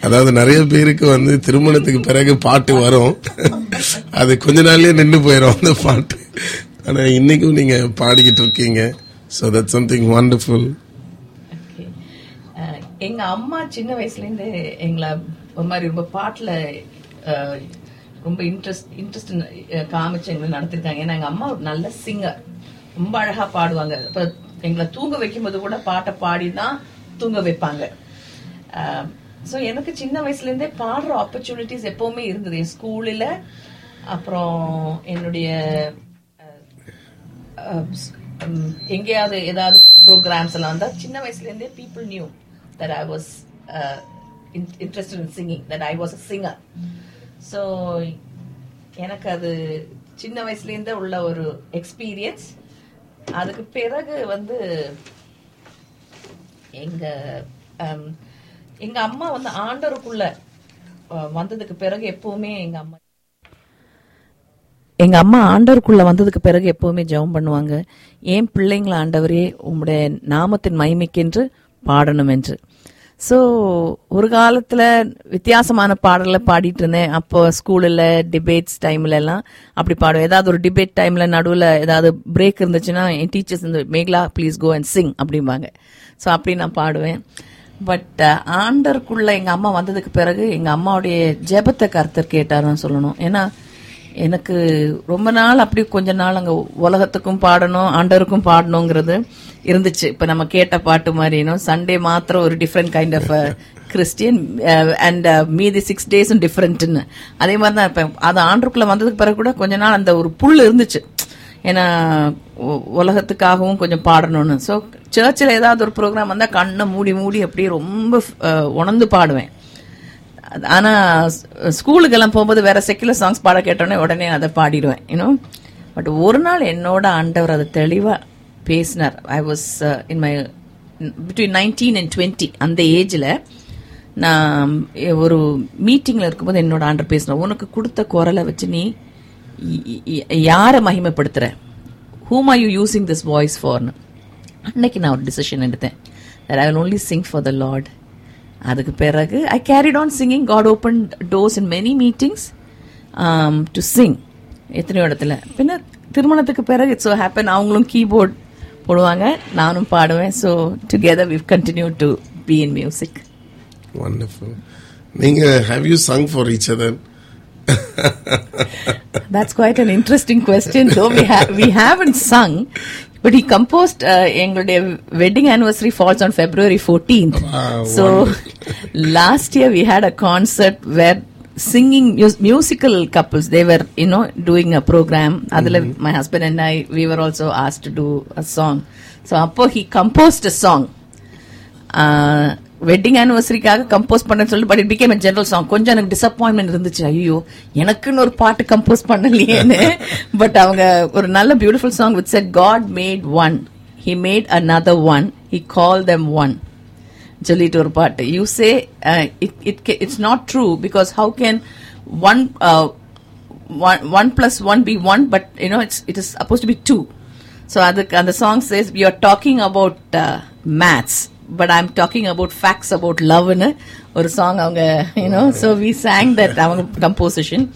அதாவது நிறைய பேருக்கு வந்து திருமணத்துக்கு பிறகு பாட்டு வரும். அது கொஞ்ச நாள்லயே நின்று போயிடும் அந்த பாட்டு. ஆனா இன்னைக்கும் நீங்க பாடிக்கிட்டு இருக்கீங்க. ஸோ தட் சம்திங் வண்டர்ஃபுல் எங்க அம்மா சின்ன வயசுல இருந்து எங்களை ஒரு மாதிரி ரொம்ப பாட்டில் ரொம்ப இன்ட்ரெஸ்ட் இன்ட்ரெஸ்ட் காமிச்சு எங்களை நடத்திருக்காங்க. ஏன்னா எங்கள் அம்மா ஒரு நல்ல சிங்கர் ரொம்ப அழகாக பாடுவாங்க. இப்போ எங்களை தூங்க வைக்கும்போது கூட பாட்டை பாடி தான் தூங்க வைப்பாங்க. ஸோ எனக்கு சின்ன வயசுலேருந்தே பாடுற ஆப்பர்ச்சுனிட்டிஸ் எப்போவுமே இருந்தது. என் ஸ்கூலில் அப்புறம் என்னுடைய எங்கேயாவது ஏதாவது ப்ரோக்ராம்ஸ் எல்லாம் இருந்தால் சின்ன வயசுலேருந்தே people knew that I was interested in singing that I was a singer so எனக்கு அது சின்ன வயசுலேருந்தே உள்ள ஒரு எக்ஸ்பீரியன்ஸ் அதுக்கு பிறகு வந்து எங்க எங்கள் எங்க அம்மா வந்து ஆண்டருக்குள்ள வந்ததுக்கு பிறகு எப்பவுமே எங்க அம்மா எங்க அம்மா ஆண்டவருக்குள்ள வந்ததுக்கு பிறகு எப்பவுமே ஜெபம் பண்ணுவாங்க. ஏன் பிள்ளைங்களை ஆண்டவரே உங்களுடைய நாமத்தின் மகிமைக்கென்று பாடணும் என்று. ஸோ ஒரு காலத்தில் வித்தியாசமான பாடலை பாடிட்டு இருந்தேன் அப்போ ஸ்கூலில் டிபேட்ஸ் டைம்ல எல்லாம் அப்படி பாடுவேன். ஏதாவது ஒரு டிபேட் டைம்ல நடுவில் ஏதாவது பிரேக் இருந்துச்சுன்னா என் டீச்சர்ஸ் இந்த Mekala please go and sing அப்படிம்பாங்க. ஸோ அப்படி நான் பாடுவேன். பட் ஆண்டருக்குள்ள எங்கள் அம்மா வந்ததுக்கு பிறகு எங்கள் அம்மாவுடைய ஜெபத்தை கருத்தர் கேட்டாருன்னு சொல்லணும். ஏன்னா எனக்கு ரொம்ப நாள் அப்படி கொஞ்ச நாள் அங்கே உலகத்துக்கும் பாடணும் ஆண்டருக்கும் பாடணுங்கிறது இருந்துச்சு. இப்போ நம்ம கேட்ட பாட்டு மாதிரினும் சண்டே மாத்திரம் ஒரு different kind of Christian and மீதி சிக்ஸ் டேஸும் டிஃப்ரெண்ட்டுன்னு அதே மாதிரி தான் இருப்பேன் அது ஆண்டருக்குள்ளே வந்ததுக்கு பிறகு கூட கொஞ்ச நாள் அந்த ஒரு புல் இருந்துச்சு. ஏன்னா உலகத்துக்காகவும் கொஞ்சம் பாடணும்னு. ஸோ சர்ச்சில் ஏதாவது ஒரு ப்ரோக்ராம் வந்தால் கண்ணை மூடி மூடி அப்படியே ரொம்ப uh, உணர்ந்து பாடுவேன். அது- ஸ்கூலுக்கெல்லாம் போகும்போது வேற செக்குலர் சாங்ஸ் பாட கேட்டோன்னே உடனே அதை பாடிடுவேன் இன்னும் பட் ஒரு நாள் என்னோட ஆண்டவர் அதை தெளிவாக பேசினார். I was in my between nineteen and twenty அந்த ஏஜில் நான் ஒரு மீட்டிங்கில் இருக்கும்போது என்னோட ஆண்டர் பேசினேன் உனக்கு கொடுத்த குரலை வச்சு நீ யாரை மகிமைப்படுத்துகிற whom are you using this voice ஃபார்னு அன்னைக்கு நான் ஒரு டிசிஷன் எடுத்தேன். I I will sing for the the அதுக்கு பிறகு I carried on singing God open doors in many meetings to sing எத்தனையோ இடத்துல. பின்ன திருமணத்துக்கு பிறகு இட்ஸ் ஸோ ஹேப்பன் அவங்களும் கீபோர்ட் போடுவாங்க. நானும் பாடுவேன். So together we continue to be in music wonderful நீங்க have you sung for each other That's quite an interesting question. Though we have we haven't sung, but he composed uh, எங்களுடைய wedding anniversary falls on February 14th. Wow, so last year we had a concert where singing mus- musical couples they were you know doing a program அதுல my husband and I we were also asked to do a song so அப்போ he composed a song wedding ஆனிவர்சரிக்காக compose பண்ண சொல்லி but it became general song கொஞ்சம் எனக்கு disappointment இருந்துச்சு. ஐயோ எனக்குன்னு ஒரு பாட்டு கம்போஸ் பண்ணலையேன்னு. பட் அவங்க ஒரு நல்ல beautiful song with said God made one he made another one he call them one சொல்லிட்டு ஒரு பாட்டு. You say it it it's not true because how can one one plus one be one but you know it's it is suppose to be two so அதுக்கு அந்த song says we are talking about maths but I am talking about facts about லவ்னு ஒரு song அவங்க you know so we sang that அவங்க composition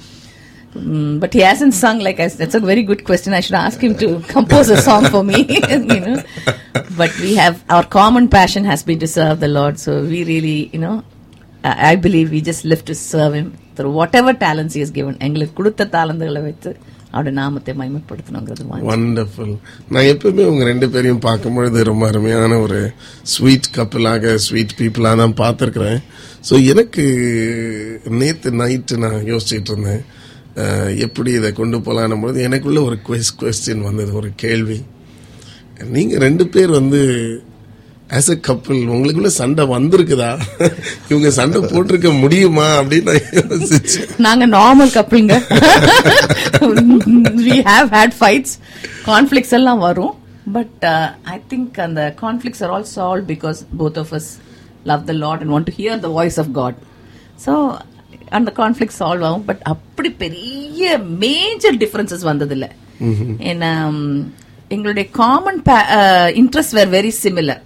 but he hasn't sung like I, that's a very good question. I should ask him to compose a song for me. you know, but we have our common passion has been to serve the Lord. So we really, you know, I, I believe we just live to serve Him through whatever talents He has given. எங்களுக்கு கொடுத்த தாளந்துகளை வைத்து அவருடைய நாமத்தை மயமப்படுத்தணுங்கிறது wonderful நான் எப்பவுமே உங்க ரெண்டு பேரையும் பார்க்கும்பொழுது ரொம்ப அருமையான ஒரு ஸ்வீட் கப்பலாக ஸ்வீட் பீப்புளாக தான் பார்த்துருக்குறேன். ஸோ எனக்கு நேற்று நைட்டு நான் யோசிச்சுட்டு இருந்தேன். எப்படி இதை கொண்டு போகலான்னும் பொழுது எனக்குள்ள ஒரு கொஸ் கொஸ்டின் வந்தது ஒரு கேள்வி. நீங்கள் ரெண்டு பேர் வந்து ஆஸ் அ கப்பல் உங்களுக்குள்ள சண்டை வந்திருக்குதா? இவங்க சண்டை போட்டிருக்க முடியுமா அப்படின்னு யோசிச்சேன். நாங்க normal கப்பிள்ங்க we have had fights conflicts எல்லாம் வரும். பட் ஐ திங்க் அந்த conflicts are all solve because both of us love the Lord and want to hear the voice of God so அந்த கான்ஃபிளிக் சால்வ் ஆகும். But அப்படி பெரிய major differences வந்ததில்லை. ஏன்னா எங்களுடைய common interest were very similar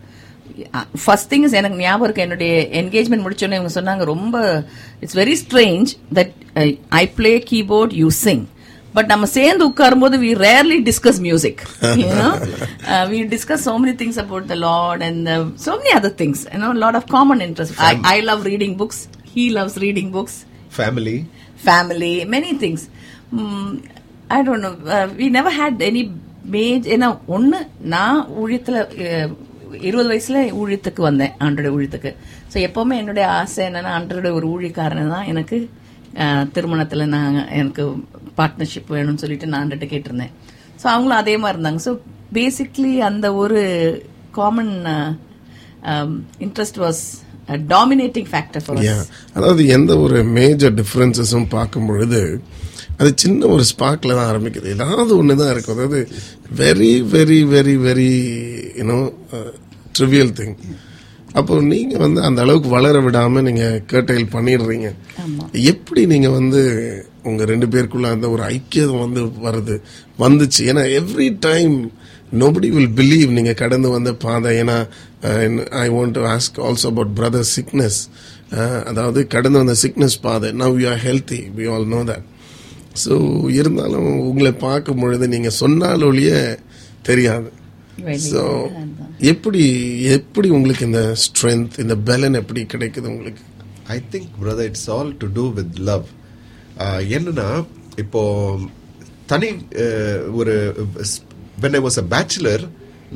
first thing is எனக்கு ஞாபகம் இருக்கு என்னுடைய என்கேஜ்மெண்ட் முடிச்சோன்னே இவங்க சொன்னாங்க ரொம்ப it's very strange that I play keyboard you sing but நம்ம சேர்ந்து உட்காரும்போது we rarely discuss music we discuss so many things about the Lord and so many other things lot of common interest I love reading books he loves reading books family family, many things. Mm, I don't know. Uh, we never had any major. ஏன்னா ஒன்று நான் ஊழியத்தில் இருபது வயசுல ஊழியத்துக்கு வந்தேன் ஆண்டோட ஊழியத்துக்கு. ஸோ எப்பவுமே என்னுடைய ஆசை என்னன்னா ஆண்டோட ஒரு ஊழியக்காரன் தான் எனக்கு திருமணத்தில் நாங்கள் எனக்கு பார்ட்னர்ஷிப் வேணும்னு சொல்லிட்டு நான் ஆண்டுகிட்ட கேட்டிருந்தேன். ஸோ அவங்களும் அதே மாதிரி இருந்தாங்க. ஸோ பேசிக்லி அந்த ஒரு common interest was dominating factor அதாவது எந்த ஒரு மேஜர் டிஃப்ரென்சஸும் பார்க்கும் பொழுது அது சின்ன ஒரு ஸ்பார்க்ல தான் ஆரம்பிக்குது. ஏதாவது ஒன்று தான் இருக்கும். அதாவது very very very very you know trivial thing அப்போ நீங்க வந்து அந்த அளவுக்கு வளர விடாம நீங்க கேட்டைல் பண்ணிடுறீங்க. எப்படி நீங்க வந்து உங்க ரெண்டு பேருக்குள்ள அந்த ஒரு ஐக்கியம் வந்து வருது? வந்துச்சு. ஏன்னா every time nobody will believe நீங்க கடந்து வந்த பாதை. ஏன்னா I want to ask also about brother sickness அதாவது கடந்து வந்த சிக்னஸ் பாதை. Now you are healthy we all know that so இருந்தாலும் உங்களை பார்க்கும் பொழுது நீங்க சொன்னால் ஒழிய தெரியாது. ஸோ எப்படி எப்படி உங்களுக்கு இந்த ஸ்ட்ரென்த் இந்த பலன் எப்படி கிடைக்குது உங்களுக்கு? I think brother it's all to do with love என்னன்னா இப்போ தனி ஒரு when I was a bachelor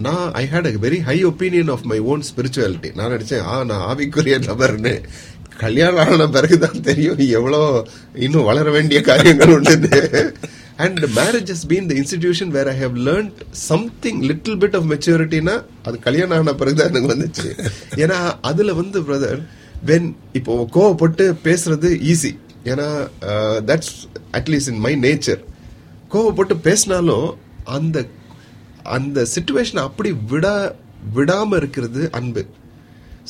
நான் I had a very high opinion of my own spirituality நான் நினைச்சேன் ஆ நான் ஆவிக்குரிய நபர்னு கல்யாணம் ஆன பிறகுதான் தெரியும் எவ்வளோ இன்னும் வளர வேண்டிய காரியங்கள் உண்டு and marriage has been the institution where I have learnt something little bit of மெச்சூரிட்டினா அது கல்யாணம் ஆன பிறகுதான் எனக்கு வந்துச்சு. ஏன்னா அதுல வந்து பிரதர் வென் இப்போ கோவப்பட்டு பேசுறது ஈஸி ஏன்னா that's at least in my nature கோவப்பட்டு பேசினாலும் அந்த அந்த சுச்சுவேஷனை அப்படி விடா விடாம இருக்கிறது அன்பு.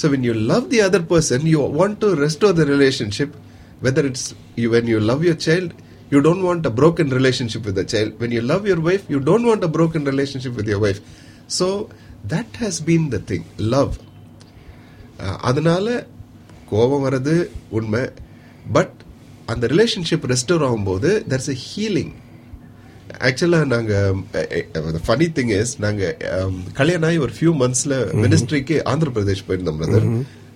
So when you love the other person you want to restore the relationship whether it's you, when you love your child, you don't want a broken relationship with the child when you love your wife you don't want a broken relationship with your wife so that has been the thing love அதனால கோபம் வர்றது உண்மை. But அந்த relationship restore ஆகும்போது that's a healing ஆக்சுவலாக நாங்கள் funny thing is நாங்கள் கல்யாணம் ஆகி ஒரு ஃபியூ மந்த்ஸில் மினிஸ்ட்ரிக்கு ஆந்திர பிரதேஷ் போயிருந்தோம் பிரதர்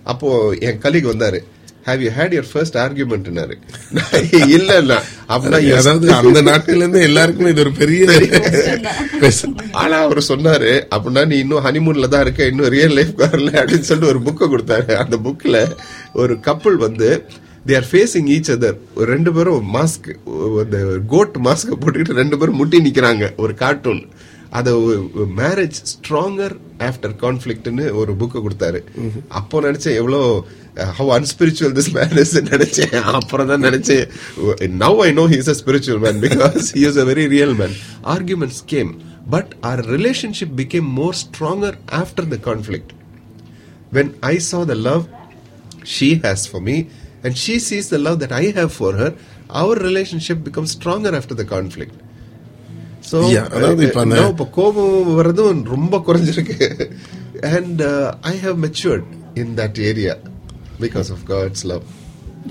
அப்போ என் கலீக் வந்தாரு. Have you had your first ஆர்குமெண்ட்னாரு இல்ல இல்ல. அப்படின்னா. அதாவது அந்த நாட்கள்ல இருந்து எல்லாருக்குமே இது ஒரு பெரிய ஆனா அவர் சொன்னாரு அப்படின்னா நீ இன்னும் ஹனிமூன்ல தான் இருக்க இன்னும் ரியல் லைஃப் வரல அப்படின்னு சொல்லிட்டு ஒரு புக்கை கொடுத்தாரு. அந்த புக்ல ஒரு கப்பல் வந்து they are facing each other ஒரு ரெண்டு பேரும் மாஸ்க் அந்த கோட் மாஸ்க் போட்டுக்கிட்டு ரெண்டு பேரும் முட்டி நிற்கிறாங்க ஒரு கார்ட்டூன் அதை மேரேஜ் ஸ்ட்ராங்கர் ஆஃப்டர் கான்ஃப்ளிக்ட்னு ஒரு புக்கை கொடுத்தாரு. அப்போ நினைச்சேன் எவ்வளோ ஹவ் அன்ஸ்பிரிச்சுவல் திஸ் மேரேஜ் நினைச்சேன். அப்புறம் தான் நினைச்சேன். Now I know he's a spiritual man because he is a very real man arguments came but our relationship became more stronger after the conflict when I saw the love she has for me and she sees the love that I have for her, our relationship becomes stronger after the conflict. So, Yeah, அதாவது இப்ப இப்ப கோபம் வர்றதும் ரொம்ப குறைஞ்சிருக்கு and uh, I have matured in that area because of God's love.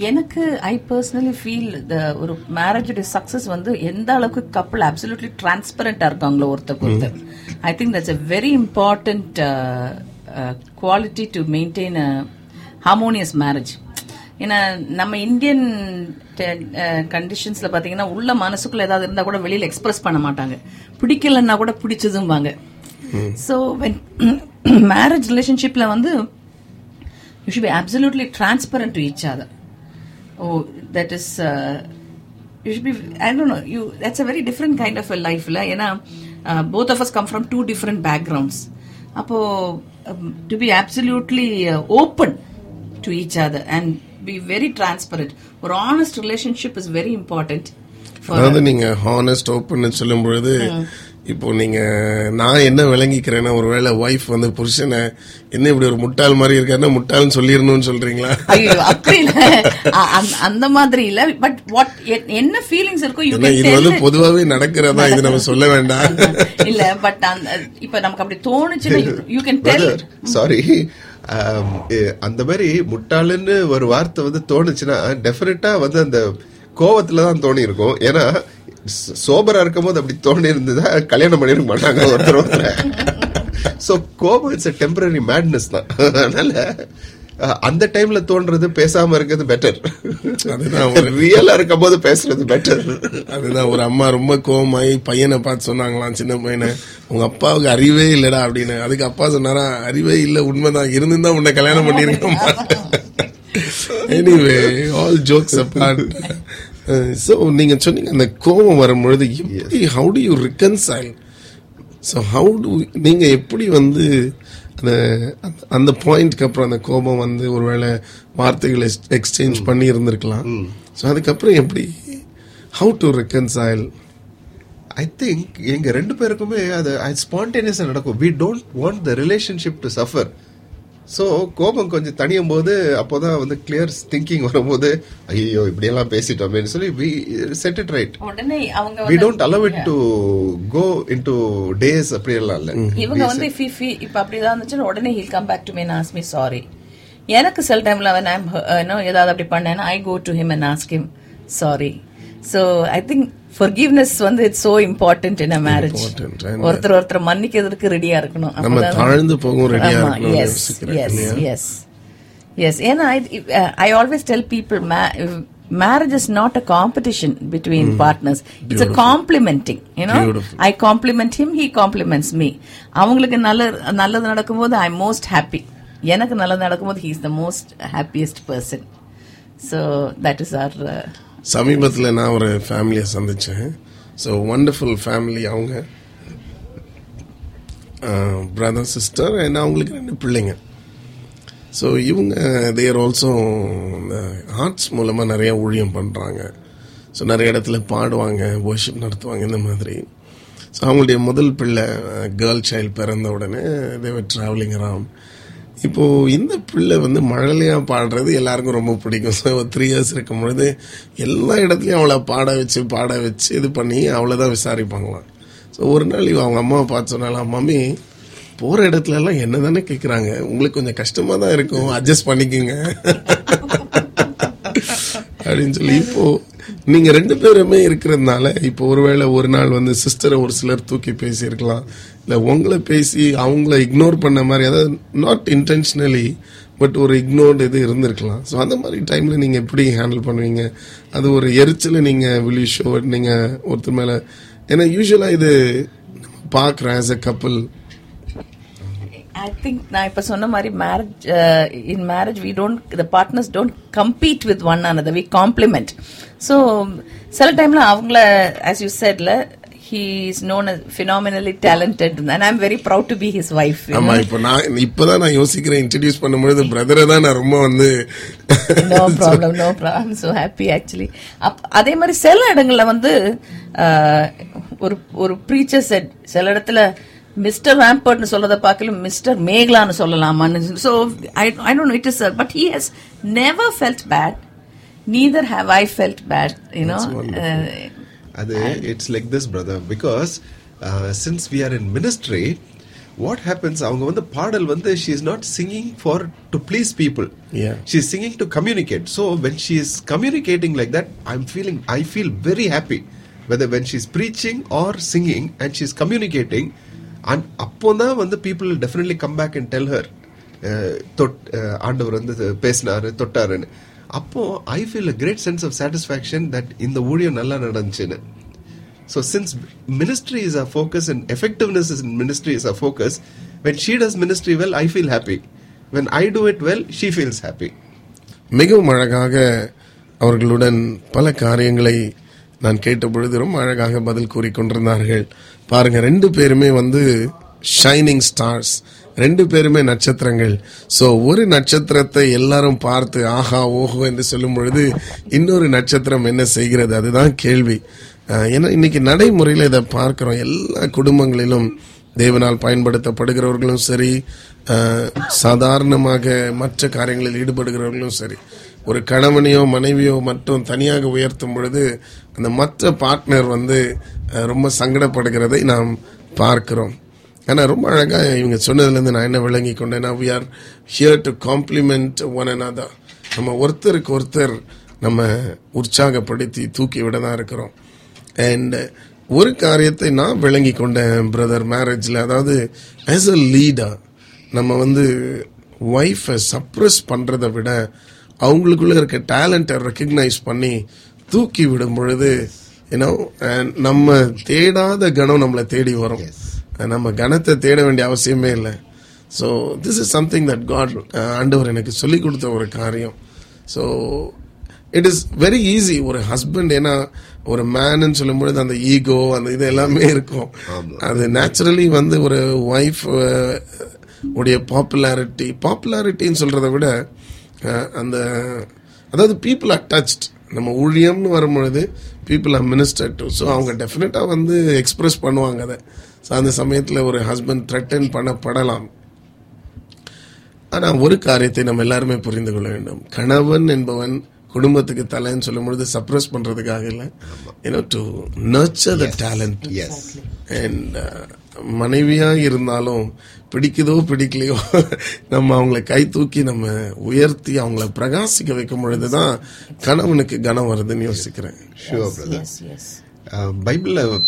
எனக்கு I personally feel the ஒரு மேரேஜோட success வந்து எந்த அளவுக்கு கப்பல் அப்சல்யூட்லி டிரான்ஸ்பரண்டா இருக்காங்களோ ஒருத்தருக்கு ஒருத்தர் I think that's a very important quality to maintain harmonious marriage ஏன்னா நம்ம இந்தியன் கண்டிஷன்ஸ்ல பாத்தீங்கன்னா உள்ள மனசுக்குள்ள ஏதாவது இருந்தா கூட வெளியில எக்ஸ்பிரஸ் பண்ண மாட்டாங்க பிடிக்கலன்னா கூட பிடிச்சதும்பாங்க ஸோ வென் மேரேஜ் ரிலேஷன்ஷிப்ல வந்து you should be absolutely transparent to each other. Oh, that is, uh, you should be, I don't know, you, that's a very different kind of a life, la. ஏன்னா uh, both of us come from two different backgrounds. அப்போ um, to be absolutely uh, open to each be very transparent. ஒரு honest relationship is very important. For அதாவது நீங்க honest open சொல்லும் பொழுது இப்போ நீங்க நான் என்ன விளங்கிக்கிறேன்னா ஒருவேளை ஒய்ஃப் வந்து புருஷனை என்ன இப்படி ஒரு முட்டாள் மாதிரி இருக்காருன்னா முட்டாள்னு சொல்லிடணும்னு சொல்றீங்களா? ஐயோ அப்படி இல்ல. அந்த- மாதிரி இல்ல. பட் வாட் என்ன ஃபீலிங்ஸ் இருக்கோ இது வந்து பொதுவாகவே நடக்கிறதா இது நம்ம சொல்ல வேண்டாம். இல்ல பட் அந்த இப்ப நமக்கு அப்படி தோணுச்சுன்னா யூ கேன் டெல் சாரி அந்த மாதிரி முட்டாளுன்னு ஒரு வார்த்தை வந்து தோணுச்சுன்னா டெஃபினட்டா வந்து அந்த கோவத்துல தான் தோணி இருக்கும் ஏன்னா சோபரா இருக்கும் போது அப்படி தோணி இருந்ததா கல்யாணம் பண்ணிருக்க மாட்டாங்க ஒருத்தர் ஒருத்தர். சோ கோபம் இட்ஸ் டெம்பரரி மேட்னஸ் தான். அதனால அந்த டைம்ல தோன்றது பேசாம இருக்கிறது பெட்டர் அதுதான் ரியலா இருக்கும் போது பேசுறது பெட்டர் அதுதான் ஒரு அம்மா ரொம்ப கோவமாயி பையனை பார்த்து சொன்னாங்களாம் சின்ன பையனை. உங்க அப்பாவுக்கு அறிவே இல்லடா அப்படின்னு. அதுக்கு அப்பா சொன்னாரா அறிவே இல்ல உண்மைதான். இருந்துதான் உன்னை கல்யாணம் பண்ணிருக்கோம் anyway all jokes apart so நீங்க சொன்னீங்க அந்த கோபம் வரும்பொழுது எப்படி how do you reconcile so how do நீங்க எப்படி வந்து அந்த அந்த- அந்த பாயிண்ட்க்கு அப்புறம் அந்த கோபம் வந்து ஒருவேளை வார்த்தைகளை எக்ஸ்சேஞ்ச் பண்ணி இருந்திருக்கலாம். ஸோ அதுக்கப்புறம் எப்படி how to reconcile I think எங்க ரெண்டு பேருக்குமே அது ஸ்பான்டேனியஸா நடக்கும். We don't want the relationship to suffer so கோபம் கொஞ்சம் தணியும் போது அப்போதான் வந்து கிளியர் திங்கிங் வரும்போது ஐயோ இப்படியெல்லாம் பேசிட்டோமேன்னு சொல்லி வி செட் இட் ரைட் உடனே அவங்க we don't allow it to go in two days அப்படியெல்லாம் இல்ல. இவங்க வந்து feel- இப்ப அப்படிதான் இருந்துச்சுன்னா உடனே he'll come back to me ask me sorry எனக்கு சில டைம்ல you know, ஏதாவது அப்படி பண்ணேன்னா I go to him and ask him sorry so I think forgiveness வந்து it's so important in a marriage Important, and- ஒருத்தர் ஒருத்தர் மன்னிக்கிறதுக்கு ரெடியா இருக்கணும் நம்ம தாழ்ந்து போகவும் ரெடியா யோசிக்கிறேன் yes, இல்லையா? yes. Yes, ஏன்னா I always tell people marriage is not a competition between partners it's a complimenting you know Beautiful. i compliment him he compliments me அவங்களுக்கு நல்ல நல்லது நடக்கும்போது ஐ மோஸ்ட் ஹாப்பி எனக்கு நல்லது நடக்கும்போது is the most happiest person so that is our uh, சமீபத்தில் நான் ஒரு ஃபேமிலியை சந்தித்தேன் ஸோ ஒண்டர்ஃபுல் ஃபேமிலி அவங்க. பிரதர் சிஸ்டர் அண்ட் அவங்களுக்கு ரெண்டு பிள்ளைங்க. ஸோ இவங்க தேர் ஆல்சோ ஆர்ட்ஸ் மூலமாக நிறையா ஊழியம் பண்ணுறாங்க ஸோ நிறைய இடத்துல பாடுவாங்க வர்ஷிப் நடத்துவாங்க இந்த மாதிரி. ஸோ அவங்களுடைய முதல் பிள்ளை கேர்ள் சைல்டு பிறந்த உடனே தேவர் ட்ராவலிங் அரவுண்ட் இப்போ இந்த பிள்ளை வந்து மழலையா பாடுறது எல்லாருக்கும் ரொம்ப பிடிக்கும். ஸோ த்ரீ இயர்ஸ் இருக்கும் பொழுது எல்லா இடத்துலையும் அவளை பாட வச்சு பாட வச்சு இது பண்ணி அவளை தான் விசாரிப்பாங்களாம். ஸோ ஒரு நாள் இவ அவங்க அம்மாவை பார்த்து சொன்னாலாம் மம்மி போகிற இடத்துலலாம் என்ன தானே கேட்குறாங்க உங்களுக்கு கொஞ்சம் கஷ்டமாக தான் இருக்கும். அட்ஜஸ்ட் பண்ணிக்கோங்க. அப்படின்னு சொல்லி இப்போ நீங்க ரெண்டு பேருமே இருக்கிறதுனால இப்போ ஒருவேளை ஒரு நாள் வந்து சிஸ்டரை ஒரு சிலர் தூக்கி பேசியிருக்கலாம். இல்ல உங்களை பேசி அவங்கள இக்னோர் பண்ண மாதிரி அதாவது நாட் இன்டென்ஷனலி பட் ஒரு இக்னோர்டு இது இருந்திருக்கலாம். ஸோ அந்த மாதிரி டைம்ல நீங்க எப்படி ஹேண்டில் பண்ணுவீங்க? அது ஒரு எரிச்சல நீங்க வில் ஷோ நீங்க ஒருத்தர் மேல ஏன்னா யூஸ்வலா இது பார்க்குறேன் ஆஸ் அ கப்பல் ஐ திங்க் நான் இப்ப சொன்ன மாதிரி marriage in marriage we don't the partners don't compete with one another. We complement so சில டைம்ல அவங்கள ஆஸ் யூ செட்ல he is known phenomenally talented and I am very proud to be his ஆமா இப்போ நான் இப்பதான் நான் யோசிக்கிறேன் இன்ட்ரடியூஸ் பண்ணும்பொழுது பிரதரை தான் நான் ரொம்ப வந்து no problem no problem so happy actually up அதே மாதிரி சில இடங்கள்ல வந்து அஹ், ஒரு ஒரு ப்ரீச்சர் செட் சில இடத்துல மிஸ்டர் வேம்பர்ட்னு சொல்றத பார்க்கல மிஸ்டர் மேகலான்னு சொல்லலாமான்னு so I I don't it is but he has never felt bad neither have I felt bad you know அது it's like this brother because since we are in ministry what happens அவங்க வந்து பாடல் வந்து she is not singing for to please people Yeah. She is singing to communicate so when she is communicating like that I am feeling I feel very happy whether when she is preaching or singing and she is communicating and அப்போ தான் வந்து people definitely come back and tell her தொட் ஆண்டவர் வந்து பேசினாரு தொட்டாருன்னு. அப்போ I feel a great sense of satisfaction that இந்த ஊழியம் நல்லா நடந்துச்சுன்னு. So since ministry is a focus and effectiveness is ministry is a focus when she does ministry well I feel happy when I do it well she feels happy மிகவும் அழகாக அவர்களுடன் பல காரியங்களை நான் கேட்ட பொழுது ரொம்ப அழகாக பதில் கூறிக்கொண்டிருந்தார்கள் பாருங்க ரெண்டு பேருமே வந்து ஷைனிங் ஸ்டார்ஸ் ரெண்டு பேருமே நட்சத்திரங்கள். ஸோ ஒரு நட்சத்திரத்தை எல்லாரும் பார்த்து ஆஹா ஓஹோ என்று சொல்லும் பொழுது இன்னொரு நட்சத்திரம் என்ன செய்கிறது? அதுதான் கேள்வி. ஏன்னா இன்னைக்கு நடைமுறையில் இதை பார்க்குறோம். எல்லா குடும்பங்களிலும் தேவனால் பயன்படுத்தப்படுகிறவர்களும் சரி சாதாரணமாக மற்ற காரியங்களில் ஈடுபடுகிறவர்களும் சரி. ஒரு கணவனையோ மனைவியோ மட்டும் தனியாக உயர்த்தும் பொழுது அந்த மற்ற பார்ட்னர் வந்து ரொம்ப சங்கடப்படுகிறதை நாம் பார்க்கிறோம். ஆனால் ரொம்ப அழகாக இவங்க சொன்னதுலேருந்து நான் என்ன விளங்கி கொண்டேன்னா we are here to complement one another. நம்ம ஒருத்தருக்கு ஒருத்தர் நம்ம உற்சாகப்படுத்தி தூக்கி விட தான் இருக்கிறோம். அண்ட் ஒரு காரியத்தை நான் விளங்கி கொண்டேன் பிரதர் மேரேஜில் அதாவது ஆஸ் அ லீடர் நம்ம வந்து ஒய்ஃபை சப்ரஸ் பண்ணுறதை விட அவங்களுக்குள்ள இருக்க டேலண்ட்டை ரெக்கக்னைஸ் பண்ணி தூக்கி விடும் பொழுது யூனோ நம்ம தேடாத கணம் நம்மளை தேடி வரும். நம்ம கணத்தை தேட வேண்டிய அவசியமே இல்லை. So this is something that God ஆண்டவர் எனக்கு சொல்லிக் கொடுத்த ஒரு காரியம். So it is very easy ஒரு ஹஸ்பண்ட் ஏன்னா ஒரு மேன்னு சொல்லும்பொழுது அந்த ஈகோ அந்த இது எல்லாமே இருக்கும். அது நேச்சுரலி வந்து ஒரு ஒய்ஃப் உடைய பாப்புலாரிட்டி பாப்புலாரிட்டின்னு சொல்றதை விட அந்த அதாவது பீப்புள் ஆர் டச்ட் நம்ம ஊழியம்னு வரும்பொழுது people are minister to so அவங்க டெஃபினட்டாக வந்து எக்ஸ்பிரஸ் பண்ணுவாங்க அதை. ஸோ அந்த சமயத்தில் ஒரு ஹஸ்பண்ட் த்ரெட்டன் பண்ணப்படலாம். ஆனா ஒரு காரியத்தை நம்ம எல்லாருமே புரிந்து கொள்ள வேண்டும். கணவன் என்பவன் குடும்பத்துக்கு தலைன்னு சொல்லும் பொழுது சப்ரஸ் பண்றதுக்காக இல்ல. You know to nurture the talent and மனைவியா இருந்தாலும் பிடிக்குதோ பிடிக்கலையோ நம்ம அவங்கள கை தூக்கி நம்ம உயர்த்தி அவங்கள பிரகாசிக்க வைக்கும் பொழுதுதான் கணவனுக்கு கனம் வருதுன்னு யோசிக்கிறேன். ஷுவர் பிரதர் பைபிள்ல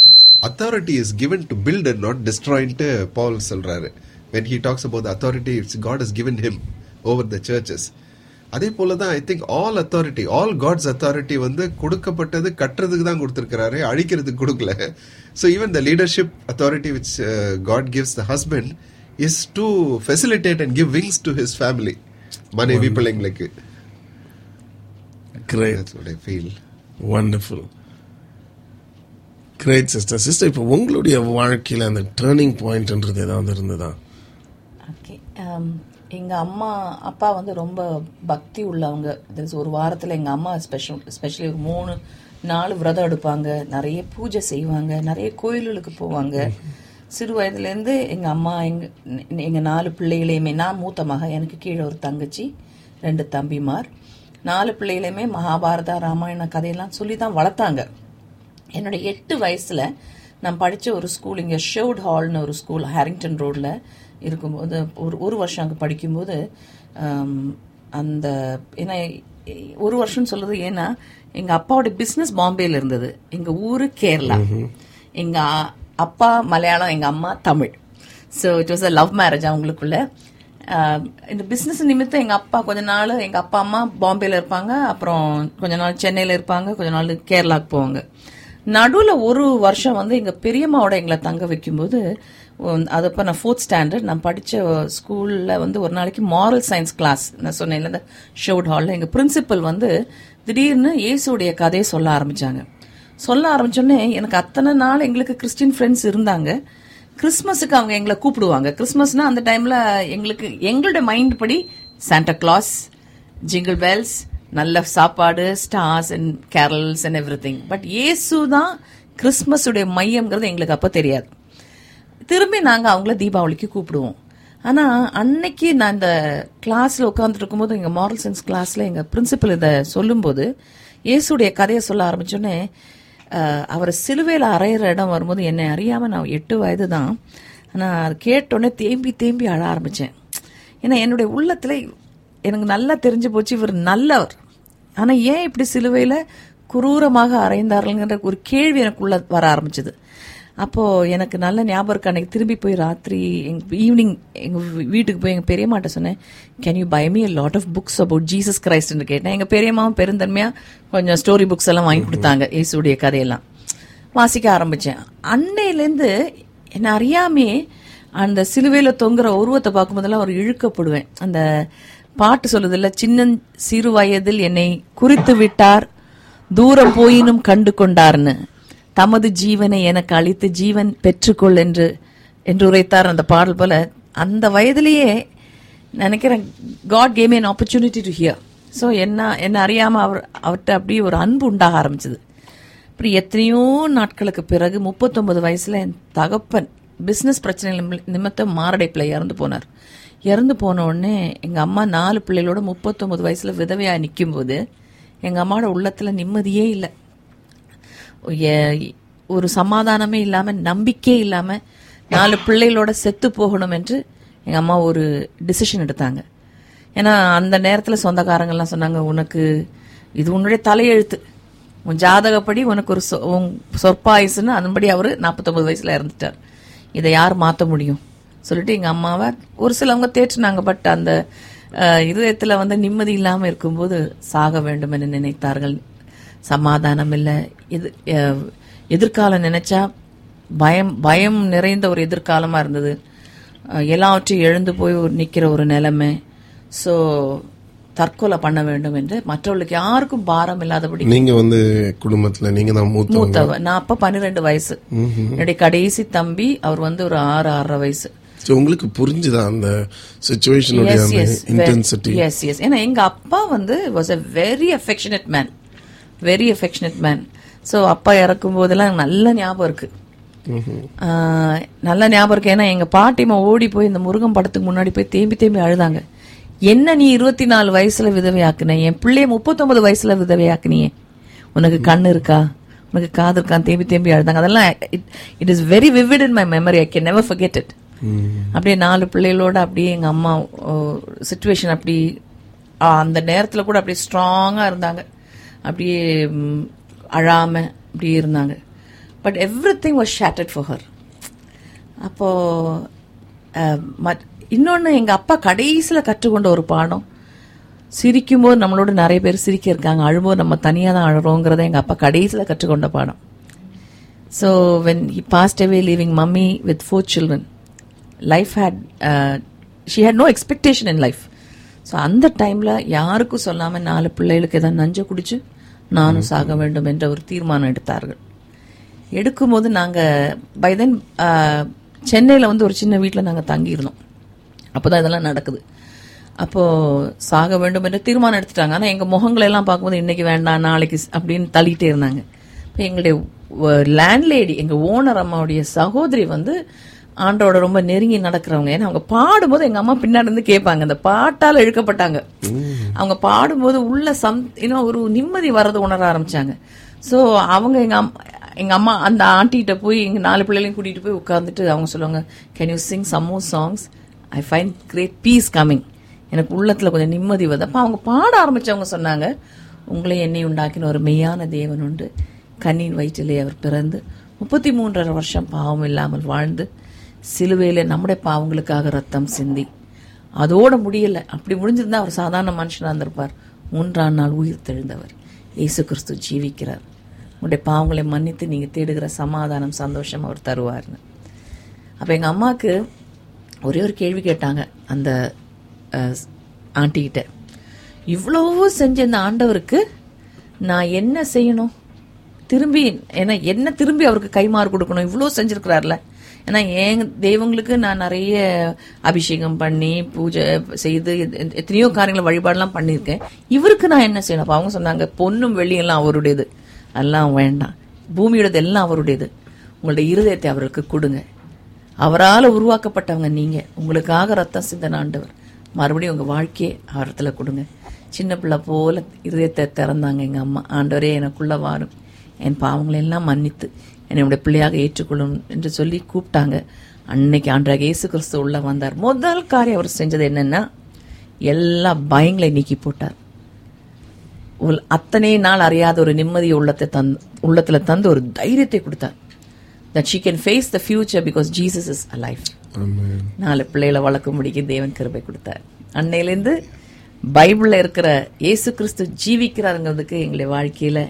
authority is given to build and not டிஸ்ட்ராயின்ட்டு Paul சொல்றாரு. When he talks about the authority it's god has given him over the churches. அதே போல தான் I think all authority all God's authority வந்து கொடுக்கப்பட்டது கட்டுறதுக்கு தான் கொடுத்துருக்கிறாரு அழிக்கிறதுக்கு கொடுக்கல. So even the leadership authority which God gives the husband is to facilitate and give wings to his family மனைவி பிள்ளைங்களுக்கு. Great That's what I feel. Wonderful great sister sister இப்போ உங்களுடைய வாழ்க்கையில அந்த டேர்னிங் பாயிண்ட்ன்றது ஏதாவது இருந்ததா? ஓகே எங்கள் அம்மா அப்பா வந்து ரொம்ப பக்தி உள்ளவங்க. திஸ் ஒரு வாரத்தில் எங்கள் அம்மா ஸ்பெஷல் ஸ்பெஷலி ஒரு மூணு நாலு விரதம் எடுப்பாங்க. நிறைய பூஜை செய்வாங்க. நிறைய கோயில்களுக்கு போவாங்க. சிறு வயதுலேருந்து எங்கள் அம்மா எங்கள் எங்கள் நாலு பிள்ளைகளையுமே நான் மூத்த மக எனக்கு கீழே ஒரு தங்கச்சி ரெண்டு தம்பிமார். நாலு பிள்ளைகளையுமே மகாபாரதா ராமாயண கதையெல்லாம் சொல்லி தான் வளர்த்தாங்க. என்னுடைய எட்டு வயசில் நான் படித்த ஒரு ஸ்கூல் இங்கே ஷெவுட் ஹால்னு ஒரு ஸ்கூல் ஹேரிங்டன் ரோடில் இருக்கும்போது ஒரு ஒரு வருஷம் அங்கே படிக்கும்போது அந்த ஏன்னா ஒரு வருஷம் சொல்றது ஏன்னா எங்க அப்பாவோட பிசினஸ் பாம்பேல இருந்தது. எங்க ஊரு கேரளா. எங்க அ- அப்பா மலையாளம் எங்க அம்மா Tamil. So it was a love marriage அவங்களுக்குள்ள. இந்த பிசினஸ் நிமித்தம் எங்க அப்பா கொஞ்ச நாள் எங்க அப்பா அம்மா பாம்பேல இருப்பாங்க. அப்புறம் கொஞ்ச நாள் சென்னையில இருப்பாங்க. கொஞ்ச நாள் கேரளாக்கு போவாங்க. நடுவுல ஒரு வருஷம் வந்து எங்க பெரியம்மாவோட எங்களை தங்க வைக்கும்போது அது அப்போ நான் ஃபோர்த் ஸ்டாண்டர்ட் நான் படித்த ஸ்கூலில் வந்து ஒரு நாளைக்கு மாரல் சயின்ஸ் கிளாஸ் நான் சொன்னேன் இந்த ஷவுட் ஹாலில் எங்கள் பிரின்சிபல் வந்து திடீர்னு இயேசுடைய கதையை சொல்ல ஆரம்பிச்சாங்க. சொல்ல ஆரம்பிச்சோடனே எனக்கு அத்தனை நாள் எங்களுக்கு கிறிஸ்டின் ஃப்ரெண்ட்ஸ் இருந்தாங்க. கிறிஸ்மஸுக்கு அவங்க எங்களை கூப்பிடுவாங்க. கிறிஸ்மஸ்னால் அந்த டைமில் எங்களுக்கு எங்களுடைய மைண்ட் படி சாண்டா கிளாஸ் ஜிங்கிள் பெல்ஸ் நல்ல சாப்பாடு stars and carols and everything but இயேசு தான் கிறிஸ்மஸுடைய மையம்ங்கிறது எங்களுக்கு அப்போ தெரியாது. திரும்பி நாங்கள் அவங்கள தீபாவளிக்கு கூப்பிடுவோம். ஆனால் அன்னைக்கு நான் இந்த கிளாஸில் உட்காந்துட்டு இருக்கும்போது எங்கள் மாரல் சயின்ஸ் கிளாஸில் எங்கள் பிரின்சிபல் இதை சொல்லும்போது இயேசுடைய கதையை சொல்ல ஆரம்பிச்சோன்னே அவரை அவர் சிலுவையில் அறையிற இடம் வரும்போது என்னை அறியாமல் நான் எட்டு வயது தான் ஆனால் அது கேட்டோடனே தேம்பி தேம்பி அழ ஆரம்பித்தேன் ஏன்னா என்னுடைய உள்ளத்தில் எனக்கு நல்லா தெரிஞ்சு போச்சு இவர் நல்லவர். ஆனால் ஏன் இப்படி சிலுவையில் குரூரமாக அறைந்தார்கள்ங்கிற ஒரு கேள்வி எனக்குள்ள வர ஆரம்பிச்சது. அப்போ எனக்கு நல்ல ஞாபகம் இருக்கு. அன்னைக்கு திரும்பி போய் ராத்திரி எங்க ஈவினிங் எங்க வீட்டுக்கு போய் எங்க பெரியம்மாட்ட சொன்னேன் can you buy me lot of books about Jesus கிரைஸ்ட்னு கேட்டேன். எங்க பெரியம்மாவும் பெருந்தன்மையா கொஞ்சம் ஸ்டோரி புக்ஸ் எல்லாம் வாங்கி கொடுத்தாங்க இயேசுடைய கதையெல்லாம். வாசிக்க ஆரம்பிச்சேன். அன்னையிலேருந்து என்ன அறியாமே அந்த சிலுவையில தொங்குற உருவத்தை பார்க்கும்போதெல்லாம் ஒரு இழுக்கப்படுவேன். அந்த பாட்டு சொல்லுதில்ல சின்ன சிறு வயதில் என்னை குறித்து விட்டார் தூரம் போயினும் கண்டு கொண்டார்னு. தமது ஜீவனை எனக்கு அளித்து ஜீவன் பெற்றுக்கொள் என்று என்று உரைத்தார் அந்த பாடல் போல. அந்த வயதிலேயே நினைக்கிறேன் God came an opportunity to hear so என்ன என்ன அறியாமல் அவர் அவர்கிட்ட அப்படியே ஒரு அன்பு உண்டாக ஆரம்பிச்சது. அப்படி எத்தனையோ நாட்களுக்கு பிறகு முப்பத்தொன்பது வயசில் என் தகப்பன் பிஸ்னஸ் பிரச்சனைகள் நிமி- நிமித்தம் மாரடைப்பில் இறந்து போனார். இறந்து போன உடனே எங்கள் அம்மா நாலு பிள்ளைகளோட முப்பத்தொம்பது வயசில் விதவையாக நிற்கும்போது எங்கள் அம்மாவோட உள்ளத்தில் நிம்மதியே இல்லை. ஒரு சமாதானமே இல்லாம நம்பிக்கை இல்லாம நாலு பிள்ளைகளோட செத்து போகணும் என்று எங்க அம்மா ஒரு டிசிஷன் எடுத்தாங்க. ஏன்னா அந்த நேரத்துல சொந்தக்காரங்கள்லாம் சொன்னாங்க உனக்கு இது உன்னுடைய தலையெழுத்து. உன் ஜாதகப்படி உனக்கு ஒரு சொ- உன் சொற்பாயுசுன்னு அதன்படி அவர் நாற்பத்தொம்பது வயசுல இறந்துட்டார். இதை யார் மாற்ற முடியும்? சொல்லிட்டு எங்க அம்மாவை ஒரு சிலவங்க தேற்றினாங்க. பட் அந்த இதயத்தில் இதயத்துல வந்து நிம்மதி இல்லாம இருக்கும்போது சாக வேண்டும் என நினைத்தார்கள். சமாதானம் இல்லை எது எதிர்காலம் நினைச்சா பயம் பயம் நிறைந்த ஒரு எதிர்காலமா இருந்தது. எல்லாவற்றையும் எழுந்து போய் ஒரு நிக்கிற ஒரு நிலைமை. சோ தற்கொலை பண்ண வேண்டும் என்று மற்றவர்களுக்கு யாருக்கும் பாரம் இல்லாதபடி நீங்க வந்து குடும்பத்துல நீங்க தான் மூத்தவ நான் அப்ப பன்னிரெண்டு வயசு. என்னுடைய கடைசி தம்பி அவர் வந்து ஒரு ஆறு ஆறரை வயசு. So, உங்களுக்கு புரிஞ்சுதா அந்த சுச்சுவேஷனுடைய இன்டென்சிட்டி எஸ் எஸ் ஏன்னா எங்க அப்பா வந்து was a very affectionate man very affectionate man so அப்பா இறக்கும் போதெல்லாம் நல்ல ஞாபகம் இருக்கு. ஆஹ், நல்ல ஞாபகம் இருக்கு. ஏன்னா எங்க பாட்டிமா ஓடி போய் இந்த முருகன் படத்துக்கு முன்னாடி போய் தேம்பி தேம்பி அழுதாங்க. என்ன நீ இருபத்தி நாலு வயசுல விதவையாக்குன? என் பிள்ளைய முப்பத்தொன்பது வயசுல விதவையாக்குனியே. உனக்கு கண்ணு இருக்கா? உனக்கு காது இருக்கான்னு தேம்பி தேம்பி அழுதாங்க. அதெல்லாம் it is very vivid in my memory I can never forget it. அப்படியே நாலு பிள்ளைகளோட அப்படியே எங்க அம்மா சுச்சுவேஷன் அப்படி அந்த நேரத்துல கூட அப்படியே ஸ்ட்ராங்கா இருந்தாங்க. அப்படியே அழாமல் அப்படியே இருந்தாங்க. But everything was shattered for her அப்போது மத்- இன்னொன்று எங்கள் அப்பா கடைசியில் கற்றுக்கொண்ட ஒரு பாடம். சிரிக்கும்போது நம்மளோட நிறைய பேர் சிரிக்க இருக்காங்க. அழும்போது நம்ம தனியாக தான் அழுறோங்கிறத எங்கள் அப்பா கடைசியில் கற்றுக்கொண்ட பாடம். So when he passed away leaving mummy with four children life had she had no expectation in life so அந்த டைம்ல யாருக்கும் சொல்லாம நாலு பிள்ளைகளுக்கு ஏதாவது நஞ்ச குடிச்சு நானும் சாக வேண்டும் என்ற ஒரு தீர்மானம் எடுத்தார்கள். எடுக்கும்போது நாங்க பை தென் சென்னையில வந்து ஒரு சின்ன வீட்டில் நாங்க தங்கியிருந்தோம். அப்பதான் இதெல்லாம் நடக்குது. அப்போ சாக வேண்டும் என்று தீர்மானம் எடுத்துட்டாங்க. ஆனா எங்க முகங்களை எல்லாம் பார்க்கும்போது இன்னைக்கு வேண்டாம் நாளைக்கு அப்படின்னு தள்ளிட்டே இருந்தாங்க. இப்போ எங்களுடைய லேண்ட்லேடி எங்க ஓனர் அம்மாவுடைய சகோதரி வந்து ஆண்டோட ரொம்ப நெருங்கி நடக்கிறவங்க. ஏன்னா அவங்க பாடும்போது எங்க அம்மா பின்னாடி இருந்து கேட்பாங்க. அந்த பாட்டால இழுக்கப்பட்டாங்க. அவங்க பாடும்போது உள்ள சம் இன்னும் ஒரு நிம்மதி வர்றது உணர ஆரம்பிச்சாங்க. சோ அவங்க எங்க அம்மா எங்க அம்மா அந்த ஆண்டிகிட்ட போய் எங்க நாலு பிள்ளைகளையும் கூட்டிட்டு போய் உட்கார்ந்துட்டு அவங்க சொல்லுவாங்க can you sing some more songs I find great peace coming எனக்கு உள்ளத்துல கொஞ்சம் நிம்மதி வருது. அப்ப அவங்க பாட ஆரம்பிச்சவங்க சொன்னாங்க உங்களை என்னை உண்டாக்கின ஒரு மெய்யான தேவன் உண்டு. கண்ணின் வயிற்றிலே அவர் பிறந்து முப்பத்தி மூன்றரை வருஷம் பாவம் இல்லாமல் வாழ்ந்து சிலுவையில் நம்முடைய பாவங்களுக்காக ரத்தம் சிந்தி. அதோட முடியல. அப்படி முடிஞ்சிருந்தா அவர் சாதாரண மனுஷனாக இருந்திருப்பார். மூன்றாம் நாள் உயிர் தெழுந்தவர். இயேசு கிறிஸ்து ஜீவிக்கிறார். உங்களுடைய பாவங்களை மன்னித்து நீங்கள் தேடுகிற சமாதானம் சந்தோஷம் அவர் தருவார்னு. அப்போ எங்கள் அம்மாவுக்கு ஒரே ஒரு கேள்வி கேட்டாங்க அந்த ஆண்டிகிட்ட. இவ்வளவோ செஞ்ச இந்த ஆண்டவருக்கு நான் என்ன செய்யணும்? திரும்பி ஏன்னா என்ன திரும்பி அவருக்கு கைமாறு கொடுக்கணும்? இவ்வளோ செஞ்சுருக்கிறார்ல. ஏன்னா என் தெய்வங்களுக்கு நான் நிறைய அபிஷேகம் பண்ணி பூஜை செய்து எத்தனையோ காரியங்களை வழிபாடெல்லாம் பண்ணியிருக்கேன். இவருக்கு நான் என்ன செய்யணும்? அப்போ அவங்க சொன்னாங்க பொண்ணும் வெள்ளியெல்லாம் அவருடையது. எல்லாம் வேண்டாம். பூமியோடது எல்லாம் அவருடையது. உங்களுடைய இருதயத்தை அவருக்கு கொடுங்க. அவரால் உருவாக்கப்பட்டவங்க நீங்கள் உங்களுக்காக ரத்தம் சிந்தன ஆண்டவர். மறுபடியும் உங்கள் வாழ்க்கையை அவரத்தில் கொடுங்க. சின்ன பிள்ளை போல இருதயத்தை திறந்தாங்க எங்கள் அம்மா. ஆண்டவரே எனக்குள்ளே வாரும். என் பாவங்களெல்லாம் மன்னித்து. என்னுடைய பிள்ளையாக ஏற்றுக்கொள்ளும் என்று சொல்லி கூப்பிட்டாங்க. அன்னைக்கு ஆண்டராக இயேசு கிறிஸ்து உள்ள வந்தார். முதல் காரியம் அவர் செஞ்சது என்னன்னா எல்லா பயங்களை நீக்கி போட்டார். அத்தனை நாள் அறியாத ஒரு நிம்மதி உள்ளத்தை தந்து உள்ளத்துல தந்து ஒரு தைரியத்தை கொடுத்தார். That she can face the future because Jesus is alive. Amen. நாலு பிள்ளைகளை வளர்க்க முடிக்க தேவன் கிருபை கொடுத்தார். அன்னையிலேருந்து பைபிள்ல இருக்கிற இயேசு கிறிஸ்து ஜீவிக்கிறாருங்கிறதுக்கு எங்களுடைய வாழ்க்கையில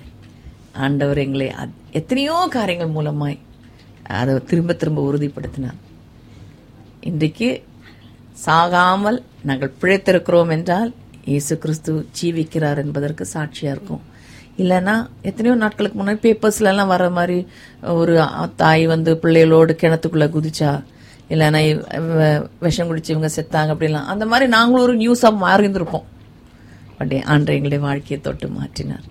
ஆண்டவர் எங்களை அத்- எத்தனையோ காரியங்கள் மூலமாய் அதை திரும்ப திரும்ப உறுதிப்படுத்தினார். இன்றைக்கு சாகாமல் நாங்கள் பிழைத்திருக்கிறோம் என்றால் இயேசு கிறிஸ்து ஜீவிக்கிறார் என்பதற்கு சாட்சியா இருக்கும். இல்லைன்னா எத்தனையோ நாட்களுக்கு முன்னாடி பேப்பர்ஸ்ல எல்லாம் வர மாதிரி ஒரு தாய் வந்து பிள்ளைகளோடு கிணத்துக்குள்ள குதிச்சா இல்லைன்னா விஷம் குடிச்சு இவங்க செத்தாங்க அப்படிலாம். அந்த மாதிரி நாங்களும் ஒரு நியூஸா மாறிந்திருப்போம் பட் ஆண்டு எங்களுடைய வாழ்க்கையை தொட்டு மாற்றினார்.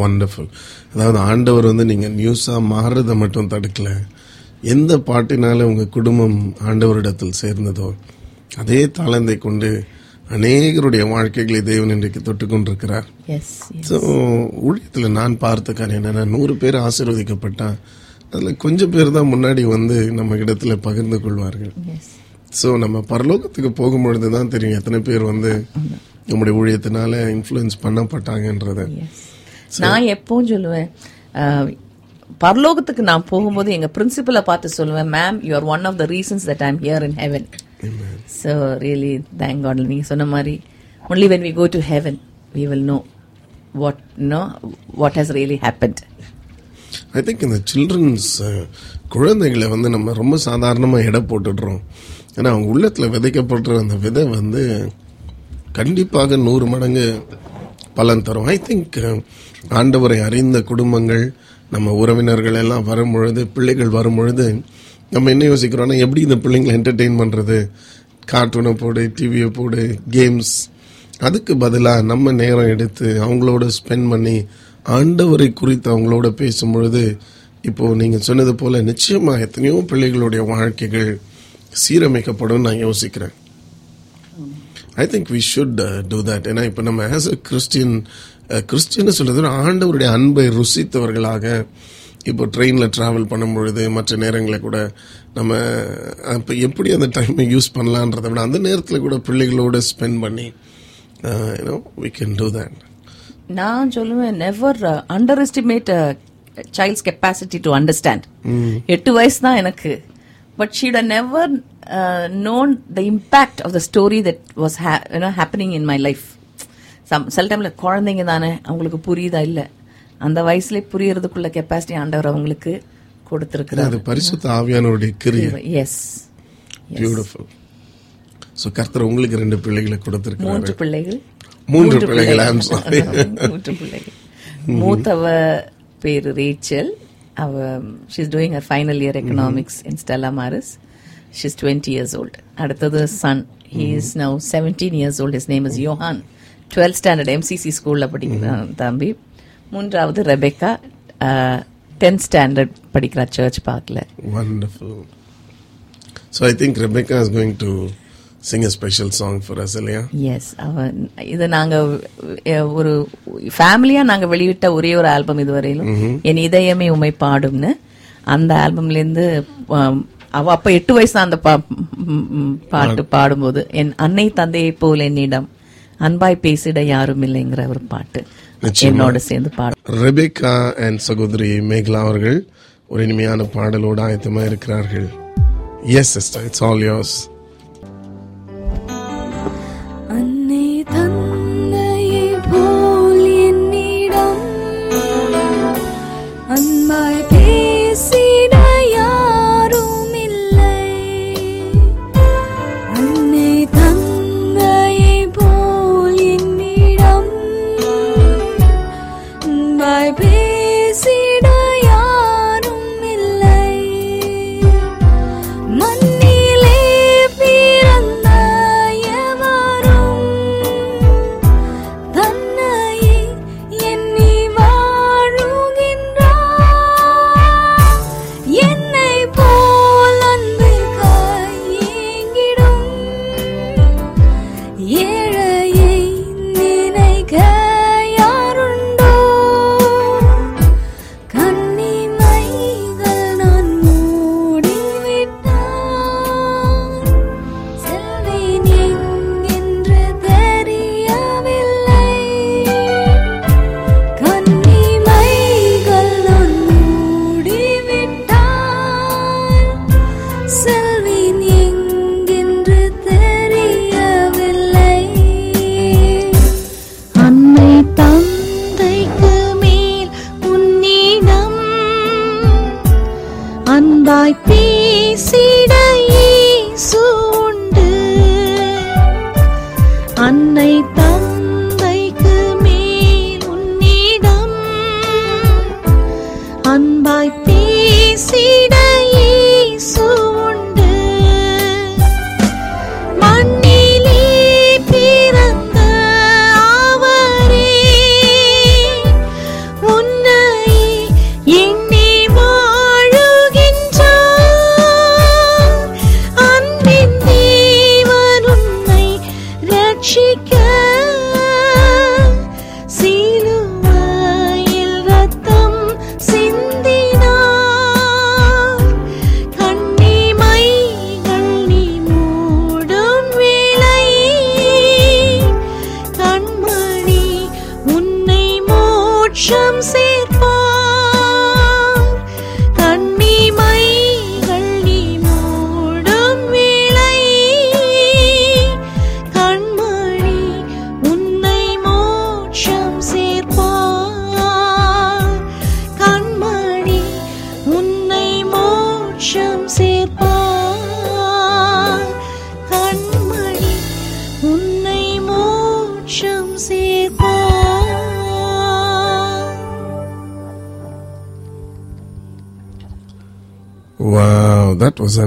வண்டர்ஃபுல் அதாவது ஆண்டவர் வந்து நீங்க நியூஸா மாறுறதை மட்டும் தடுக்கல. எந்த பாட்டினால உங்க குடும்பம் ஆண்டவரிடத்தில் சேர்ந்ததோ அதே தாளந்தை கொண்டு அநேகருடைய வாழ்க்கைகளை தேவன் இன்றைக்கு தொட்டு கொண்டிருக்கிறார் எஸ் ஸோ ஊழியத்தில் நான் பார்த்த காரியம் என்னன்னா நூறு பேர் ஆசீர்வதிக்கப்பட்டா அதில் கொஞ்சம் பேர் தான் முன்னாடி வந்து நம்ம இடத்துல பகிர்ந்து கொள்வார்கள். ஸோ நம்ம பரலோகத்துக்கு போகும்பொழுது தான் தெரியும் எத்தனை பேர் வந்து நம்முடைய ஊழியத்தினால இன்ஃப்ளூயன்ஸ் பண்ணப்பட்டாங்கன்றத. நான் எப்பவும் சொல்லுவேன் பரலோகத்துக்கு நான் போகும்போது எங்க பிரின்சிபலை பார்த்து சொல்லுவேன் ma'am you are one of the reasons that I'm here in heaven so really thank God நீங்க சொன்ன மாதிரி only when we go to heaven we will know what know what has really happened I think இந்த childrens குழந்தைகளை வந்து நம்ம ரொம்ப சாதாரணமாக எடை போட்டுடுறோம். ஏன்னா அவங்க உள்ளத்தில் விதைக்கப்படுற அந்த விதை வந்து கண்டிப்பாக நூறு மடங்கு பலன் தரும். ஐ திங்க் ஆண்டவரை அறிந்த குடும்பங்கள் நம்ம உறவினர்கள் எல்லாம் வரும்பொழுது பிள்ளைகள் வரும்பொழுது நம்ம என்ன யோசிக்கிறோம்னா எப்படி இந்த பிள்ளைங்களை என்டர்டெயின் பண்ணுறது கார்ட்டூனை போடு டிவியை போடு கேம்ஸ் அதுக்கு பதிலாக நம்ம நேரம் எடுத்து அவங்களோட ஸ்பெண்ட் பண்ணி ஆண்டவரை குறித்து அவங்களோட பேசும்பொழுது இப்போது நீங்கள் சொன்னது போல் நிச்சயமாக எத்தனையோ பிள்ளைகளுடைய வாழ்க்கைகள் சீரமைக்கப்படும் நான் யோசிக்கிறேன். I think we should do that ஏன்னா இப்போ நம்ம ஆஸ் அ கிறிஸ்டியன் கிறிஸ்டியன் சொல்றது விட ஆண்டவருடைய அன்பை ருசித்தவர்களாக இப்போ ட்ரெயினில் ட்ராவல் பண்ணும் பொழுது மற்ற நேரங்களில் கூட நம்ம அப்போ எப்படி அந்த டைமை யூஸ் பண்ணலான்றதை விட அந்த நேரத்தில் கூட பிள்ளைகளோட ஸ்பெண்ட் பண்ணி you know we can do that நான் சொல்லுவேன் never underestimate child's capacity to understand எட்டு வயசு தான் எனக்கு. But she'd never known the impact of the story that was happening in my life some சில டைம்ல குழந்தைங்க தானே அவங்களுக்கு புரியுதா இல்ல? அந்த வயசுல புரியறதுக்குள்ள கெப்பாசிட்டி ஆண்டவர் அவங்களுக்கு அது கொடுத்திருக்கிறார் பரிசுத்த ஆவியானவருடைய கிரியை. எஸ் பியூட்டிஃபுல் ஸோ கர்த்தர் உங்களுக்கு ரெண்டு பிள்ளைகளை மூன்று கொடுத்துருக்காரு பிள்ளைகள். மூன்று பிள்ளைகள், I'm sorry. மூன்று பிள்ளைகள். மூத்தவ பேரு ரேச்சல். அவ she's doing a final year economics in Stella Maris she's twenty years old அடுத்தது son he is now seventeen years old his name is Yohan twelfth standard MCC ஸ்கூல்ல படிக்கிறான் தம்பி. மூன்றாவது ரெபெக்கா டென்த் ஸ்டாண்டர்ட் படிக்கிறா church பார்க்கல Wonderful. So I think Rebecca is going to sing a special song for us, இல்லையா yes அவன் இது நாங்க அஹ், ஒரு ஃபேமிலியா நாங்க வெளியிட்ட ஒரே ஒரு ஆல்பம் இதுவரையிலும். என் இதயமே உமை பாடும்னு. அந்த ஆல்பம்ல இருந்து ஆம், அவ அப்ப எட்டு வயசு தான் அந்த பாட்டு பாடும்போது. என் அன்னை தந்தையை போல் என்னிடம் அன்பாய் பேசிட யாரும் இல்லைங்கிற ஒரு பாட்டு. என்னோட சேர்ந்து பாடும் ரெபேக்கா அண்ட் சகோதரி மேகலா அவர்கள் ஒரு இனிமையான பாடலோடு ஆயத்தமா இருக்கிறார்கள். Yes sister it's all yours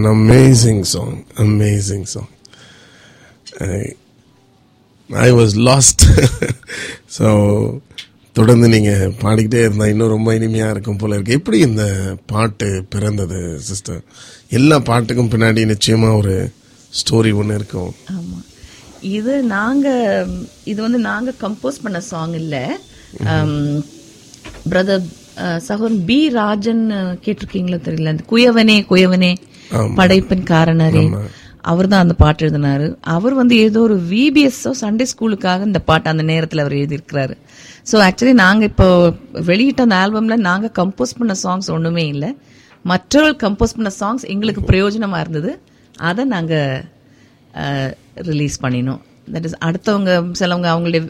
an amazing song. Amazing song. I, I was lost. so தொடர்ந்து நீங்க பாடிக்கிட்டே இருந்தா இன்னும் ரொம்ப இனிமையா இருக்கும் போல இருக்கு. எப்படி இந்த பாட்டு பிறந்தது சிஸ்டர் எல்லா பாட்டுக்கும் பின்னாடி நிச்சயமா ஒரு ஸ்டோரி ஒன்று இருக்கும். ஆமா. இது நாங்க இது வந்து நாங்க கம்போஸ் பண்ண சாங் இல்ல. பிரதர் சகோதரன் பி ராஜன் கேட்டிருக்கீங்களோ தெரியல. அந்த குயவனே குயவனே. படைப்பின் காரணரே. அவர் தான் அந்த பாட்டு எழுதினாரு. அவர் வந்து ஏதோ ஒரு விபிஎஸ்ஓ சண்டே ஸ்கூலுக்காக இந்த பாட்டு அந்த நேரத்தில் அவர் எழுதியிருக்கிறாரு. ஸோ ஆக்சுவலி நாங்கள் இப்போ வெளியிட்ட அந்த ஆல்பம்ல நாங்கள் கம்போஸ் பண்ண சாங்ஸ் ஒன்றுமே இல்லை. மற்றவர்கள் கம்போஸ் பண்ண சாங்ஸ் எங்களுக்கு பிரயோஜனமா இருந்தது. அதை நாங்கள் ரிலீஸ் பண்ணினோம். தட் இஸ் அடுத்தவங்க சிலவங்க அவங்களுடைய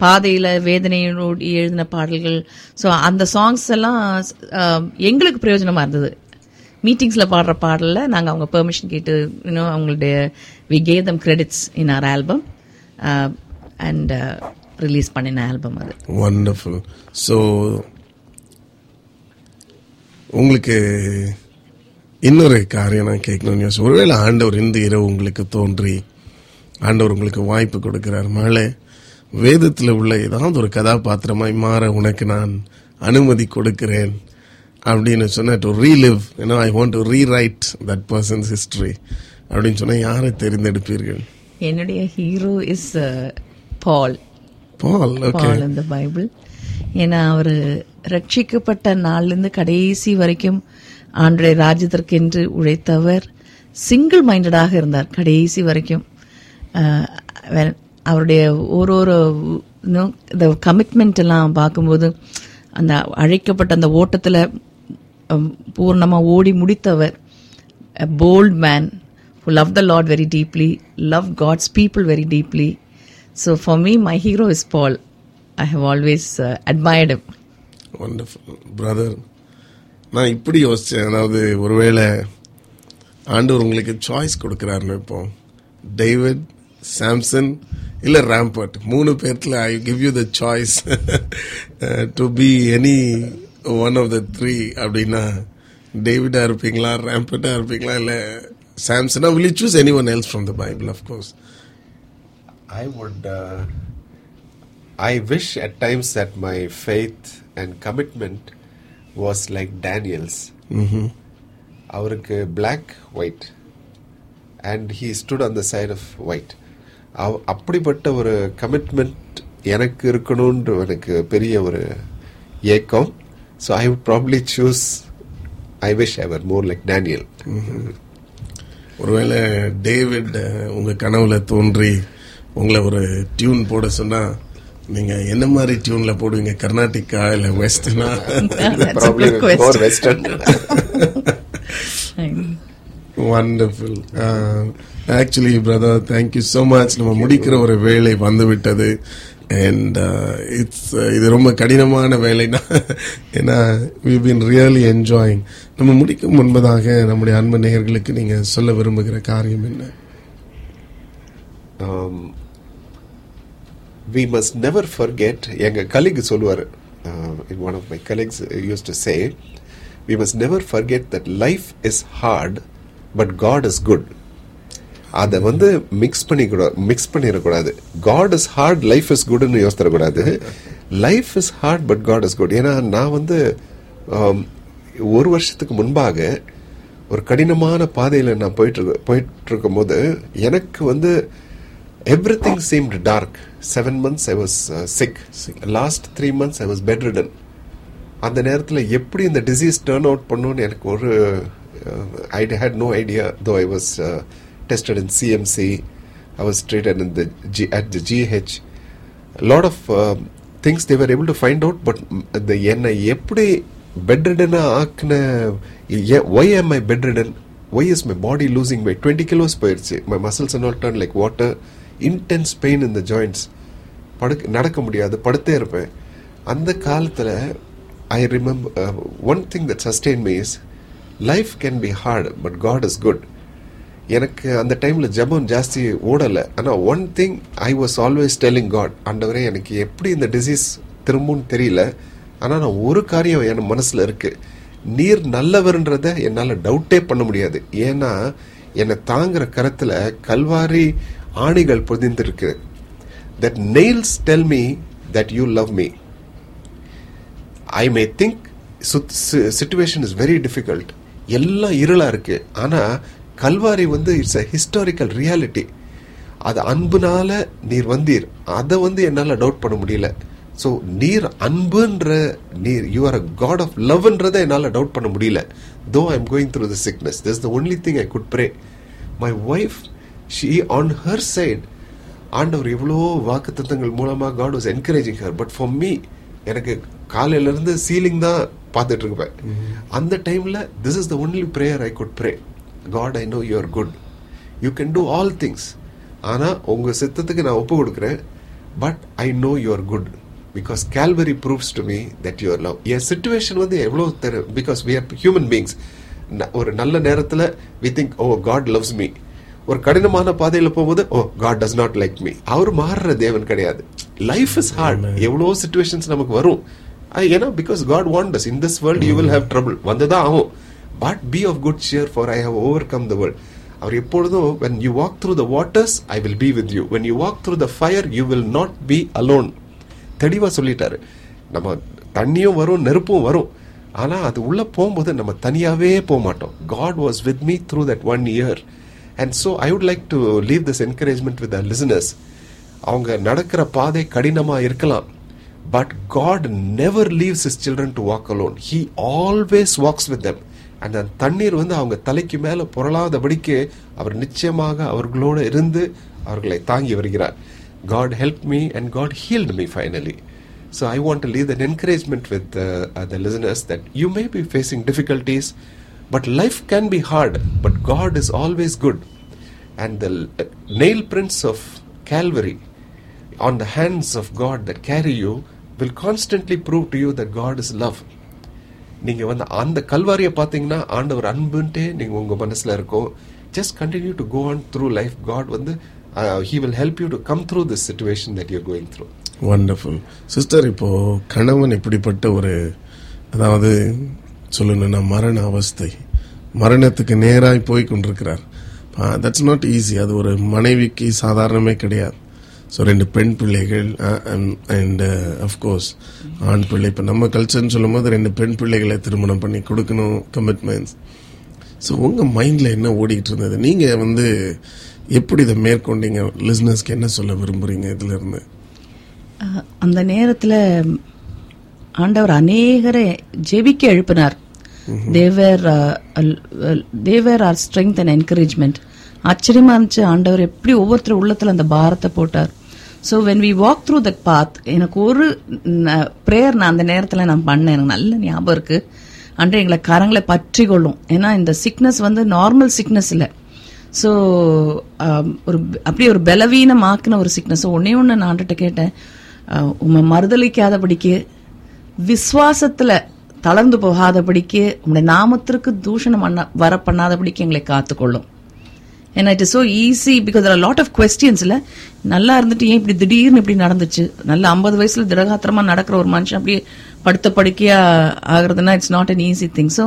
பாதையில வேதனையோடு எழுதின பாடல்கள். ஸோ அந்த சாங்ஸ் எல்லாம் எங்களுக்கு பிரயோஜனமா இருந்தது. மீட்டிங்ஸ்ல பாடுற பாடலில் நாங்கள் அவங்க பெர்மிஷன் கேட்டு இன்னும் அவங்களுடைய we gave them credits in our album and release பண்ணின ஆல்பம் அது. ஒண்டர்ஃபுல் ஸோ உங்களுக்கு இன்னொரு காரியம் நான் கேட்கணும்னு யோசிச்சு ஒருவேளை ஆண்டவர் இந்த இரவு உங்களுக்கு தோன்றி ஆண்டவர் உங்களுக்கு வாய்ப்பு கொடுக்கிறார். மழை வேதத்தில் உள்ள ஏதாவது ஒரு கதாபாத்திரமாய் மாற உனக்கு நான் அனுமதி கொடுக்கிறேன். அப்படின்னு சொன்ன டு ரீலிவ் ஏன்னா I want to rewrite that person's history அப்படின்னு சொன்னா யாரை தெரிந்தெடுப்பீர்கள்? என்னுடைய ஹீரோ இஸ் பால் பால் பால் இந்த பைபிள் ஏன்னா அவர் ரட்சிக்கப்பட்ட நாள்லேருந்து கடைசி வரைக்கும் ஆண்டுடைய ராஜ்யத்திற்கென்று உழைத்தவர். சிங்கிள் மைண்டடாக இருந்தார் கடைசி வரைக்கும். When- அவருடைய ஒரு ஒரு இந்த கமிட்மெண்ட் எல்லாம் பார்க்கும்போது அந்த அழைக்கப்பட்ட அந்த ஓட்டத்தில் Um, பூர்ணமாக ஓடி முடித்தவர் a bold man who loved the Lord very deeply, loved God's people very deeply. So for me, my hero is Paul. I have always uh, admired him. Wonderful brother நான் இப்படி யோசித்தேன் அதாவது ஒருவேளை ஆண்டவர் உங்களுக்கு சாய்ஸ் கொடுக்குறாருன்னு இப்போ டேவிட் சாம்சன் இல்லை ராம்பர்ட் மூணு பேர்த்தில் I give you the choice to be any one of the three அப்படின்னா டேவிடா இருப்பீங்களா ராம்பர்ட்டா இருப்பீங்களா இல்ல சாம்சனா will you choose anyone else from the bible of course I would. Uh, I wish at times that my faith and commitment was like Daniel's. அவருக்கு black white and he stood on the side of white அவ- அப்படிப்பட்ட ஒரு commitment எனக்கு இருக்கணும்ன்ற எனக்கு பெரிய ஒரு ஏக்கம் so I would probably choose I wish ever more like Daniel ஒருவேளை டேவிட் அஹ், உங்க கனவுல தோன்றி உங்களை ஒரு டியூன் போட சொன்னா நீங்க என்ன மாதிரி டியூன்ல போடுவீங்க? கர்நாடிக்கா இல்ல வெஸ்டர்னா? Wonderful actually brother thank you so much நம்ம முடிக்கிற ஒரு வேலை வந்து விட்டது அண்ட் இட்ஸ் இது ரொம்ப கடினமான வேலைனா ஏன்னா வி பீன் ரியலி என்ஜாயிங் நம்ம முடிக்கும் முன்பதாக நம்முடைய அன்பு நேயர்களுக்கு நீங்கள் சொல்ல விரும்புகிற காரியம் என்ன வி மஸ்ட் நெவர் ஃபர்கெட் எங்கள் கலீக் சொல்லுவார் in one of my colleagues used to say we must never forget that life is hard but God is good அதை வந்து மிக்ஸ் பண்ணிக்கூடாது மிக்ஸ் பண்ணிடக்கூடாது. God is hard life is குட்னு யோசித்தரக்கூடாது life is hard but God is good ஏன்னா நான் வந்து um, ஒரு வருஷத்துக்கு முன்பாக ஒரு கடினமான பாதையில் நான் போயிட்டு போயிட்டு இருக்கும்போது எனக்கு வந்து everything seemed dark seven months I was sick last three months I was bedridden அந்த நேரத்தில் எப்படி இந்த டிசீஸ் டேர்ன் அவுட் பண்ணுன்னு எனக்கு ஒரு ஐ had no idea though I was tested in CMC I was treated in the G at the GH lot of things they're able to find out but இந்த என்னை எப்படி பெட் ரிடனாக ஆக்கின why am my bedridden why is my body losing my twenty kilos போயிடுச்சு my muscles and all turn like water intense pain இந்த joints படுக்க நடக்க முடியாது. படுத்தே இருப்பேன். அந்த காலத்தில் I remember one thing that sustain me is life can be hard but God is good எனக்கு அந்த டைம்ல ஜெபம் ஜாஸ்தி ஓடலை. ஆனால் one thing I was always telling God ஆண்டவரே எனக்கு எப்படி இந்த டிசீஸ் திரும்பும்னு தெரியல. ஆனால் நான் ஒரு காரியம் என் மனசில் இருக்கு. நீர் நல்லவர்ன்றத என்னால் டவுட்டே பண்ண முடியாது. ஏன்னா என்னை தாங்குற கரத்தில் கல்வாரி ஆணிகள் பொதிந்திருக்கு. That nails tell me that you love me I may think situation is very difficult எல்லாம் இருளா இருக்கு. ஆனா கல்வாரி வந்து இட்ஸ் அ ஹிஸ்டாரிக்கல் ரியாலிட்டி அது அன்புனால நீர் வந்தீர். அதை வந்து என்னால டவுட் பண்ண முடியல. ஸோ நீர் அன்புன்ற நீர் you are a God of லவ்ன்றதை என்னால் டவுட் பண்ண முடியல. Though I am going through the sickness this the only thing I could pray my wife she on her side ஆண்டவர் எவ்வளோ வாக்குத்தத்தங்கள் மூலமா God was encouraging her but for me எனக்கு காலையில இருந்து சீலிங் தான் பார்த்துட்டு இருப்பேன். அந்த டைம்ல this is the only prayer I could pray God I know you are good you can do all things ஆனா உங்க சித்தத்துக்கு நான் ஒப்பு கொடுக்குறேன். But I know you are good because Calvary proves to me that your love N situation வந்து எவ்வளோ தெரு because we are human beings ஒரு நல்ல நேரத்தில் we think oh God loves me ஒரு கடினமான பாதையில போகும்போது ஓ God does not like me அவர் மாறுற தேவன் கிடையாது. லைஃப் இஸ் ஹார்ட் எவ்வளோ சுச்சுவேஷன்ஸ் நமக்கு வரும். ஏன்னா because God want in this world you will have trouble வந்துதான் ஆகும். But be of good cheer for I have overcome the world அவர் எப்பொழுதும் when you walk through the waters i will be with you. When you walk through the fire you will not be alone. தெளிவா சொல்லிட்டாரு. நம்ம தண்ணியும் வரும் நெருப்பும் வரும். ஆனா அது உள்ள போகும்போது நம்ம தனியாவே போக மாட்டோம். God was with me through that one year and so I would like to leave this encouragement with listeners அவங்க நடக்கிற பாதை கடினமா இருக்கலாம். But God never leaves his children to walk alone. He always walks with them. அந்த தண்ணீர் வந்து அவங்க தலைக்கு மேல புரளாதபடிக்கு அவர் நிச்சயமாக அவர்களோடு இருந்து அவர்களை தாங்கி வருகிறார் God helped me and God healed me finally. So I want to leave that encouragement with uh, uh, the listeners that you may be facing difficulties, but life can be hard, but God is always good. And the uh, nail prints of Calvary on the hands of God that carry you will constantly prove to you that God is love. நீங்க வந்து அந்த கல்வாரியை பார்த்தீங்கன்னா ஆண்டவர் அன்புன்ட்டே நீங்க உங்க மனசுல இருக்கும் just continue to go on through life God வந்து he will help you to come through this situation that you're going through wonderful sister இப்போ கணவன் இப்படிப்பட்ட ஒரு அதாவது சொல்லணும்னா மரண அவஸ்தை. மரணத்துக்கு நேராய் போய் கொண்டிருக்கிறார். தட்ஸ் நாட் ஈஸி அது ஒரு மனைவிக்கு சாதாரணமே கிடையாது. ஸோ ரெண்டு பெண் பிள்ளைகள் அண்ட் அஃப்கோர்ஸ் ஆண் பிள்ளை. இப்போ நம்ம கல்ச்சர்னு சொல்லும்போது ரெண்டு பெண் பிள்ளைகளை திருமணம் பண்ணி கொடுக்கணும் கமிட்மெண்ட்ஸ் ஸோ உங்கள் மைண்டில் என்ன ஓடிக்கிட்டு இருந்தது? நீங்கள் வந்து எப்படி இதை மேற்கொண்டீங்க? லிஸ்னஸ்க்கு என்ன சொல்ல விரும்புறீங்க இதுல இருந்து அஹ், அந்த நேரத்துல ஆண்டவர் அநேகரை ஜெபிக்க எழுப்பினார். They were they were our strength and encouragement ஆச்சரியமா இருந்துச்சு. ஆண்டவர் எப்படி ஒவ்வொருத்தர் உள்ளத்துல அந்த பாரத்தை போட்டார். So when we walk through that path எனக்கு ஒரு ப்ரேயர் நான் அந்த நேரத்தில் நான் பண்ணேன். எனக்கு நல்ல ஞாபகம் இருக்கு. அன்று எங்களை கரங்களை பற்றி கொள்ளும் ஏன்னா இந்த சிக்னஸ் வந்து நார்மல் சிக்னஸ் இல்லை. ஸோ ஒரு அப்படியே ஒரு பலவீனமாக்குன ஒரு சிக்னஸ் ஒன்னே ஒன்று நான் ஆண்டுகிட்ட கேட்டேன். அஹ், மறுதளிக்காதபடிக்கு விசுவாசத்துல தளர்ந்து போகாதபடிக்கு உங்களுடைய நாமத்திற்கு தூஷணம் பண்ண வர பண்ணாதபடிக்கு எங்களை காத்துக்கொள்ளும். ஏன்னா it is so easy because are lot of கொஸ்டின்ஸில் நல்லா இருந்துட்டு ஏன் இப்படி திடீர்னு இப்படி நடந்துச்சு? நல்ல ஐம்பது வயசுல திடகாத்திரமாக நடக்கிற ஒரு மனுஷன் அப்படியே படுத்த படுக்கையா ஆகுறதுனா it's not an easy thing so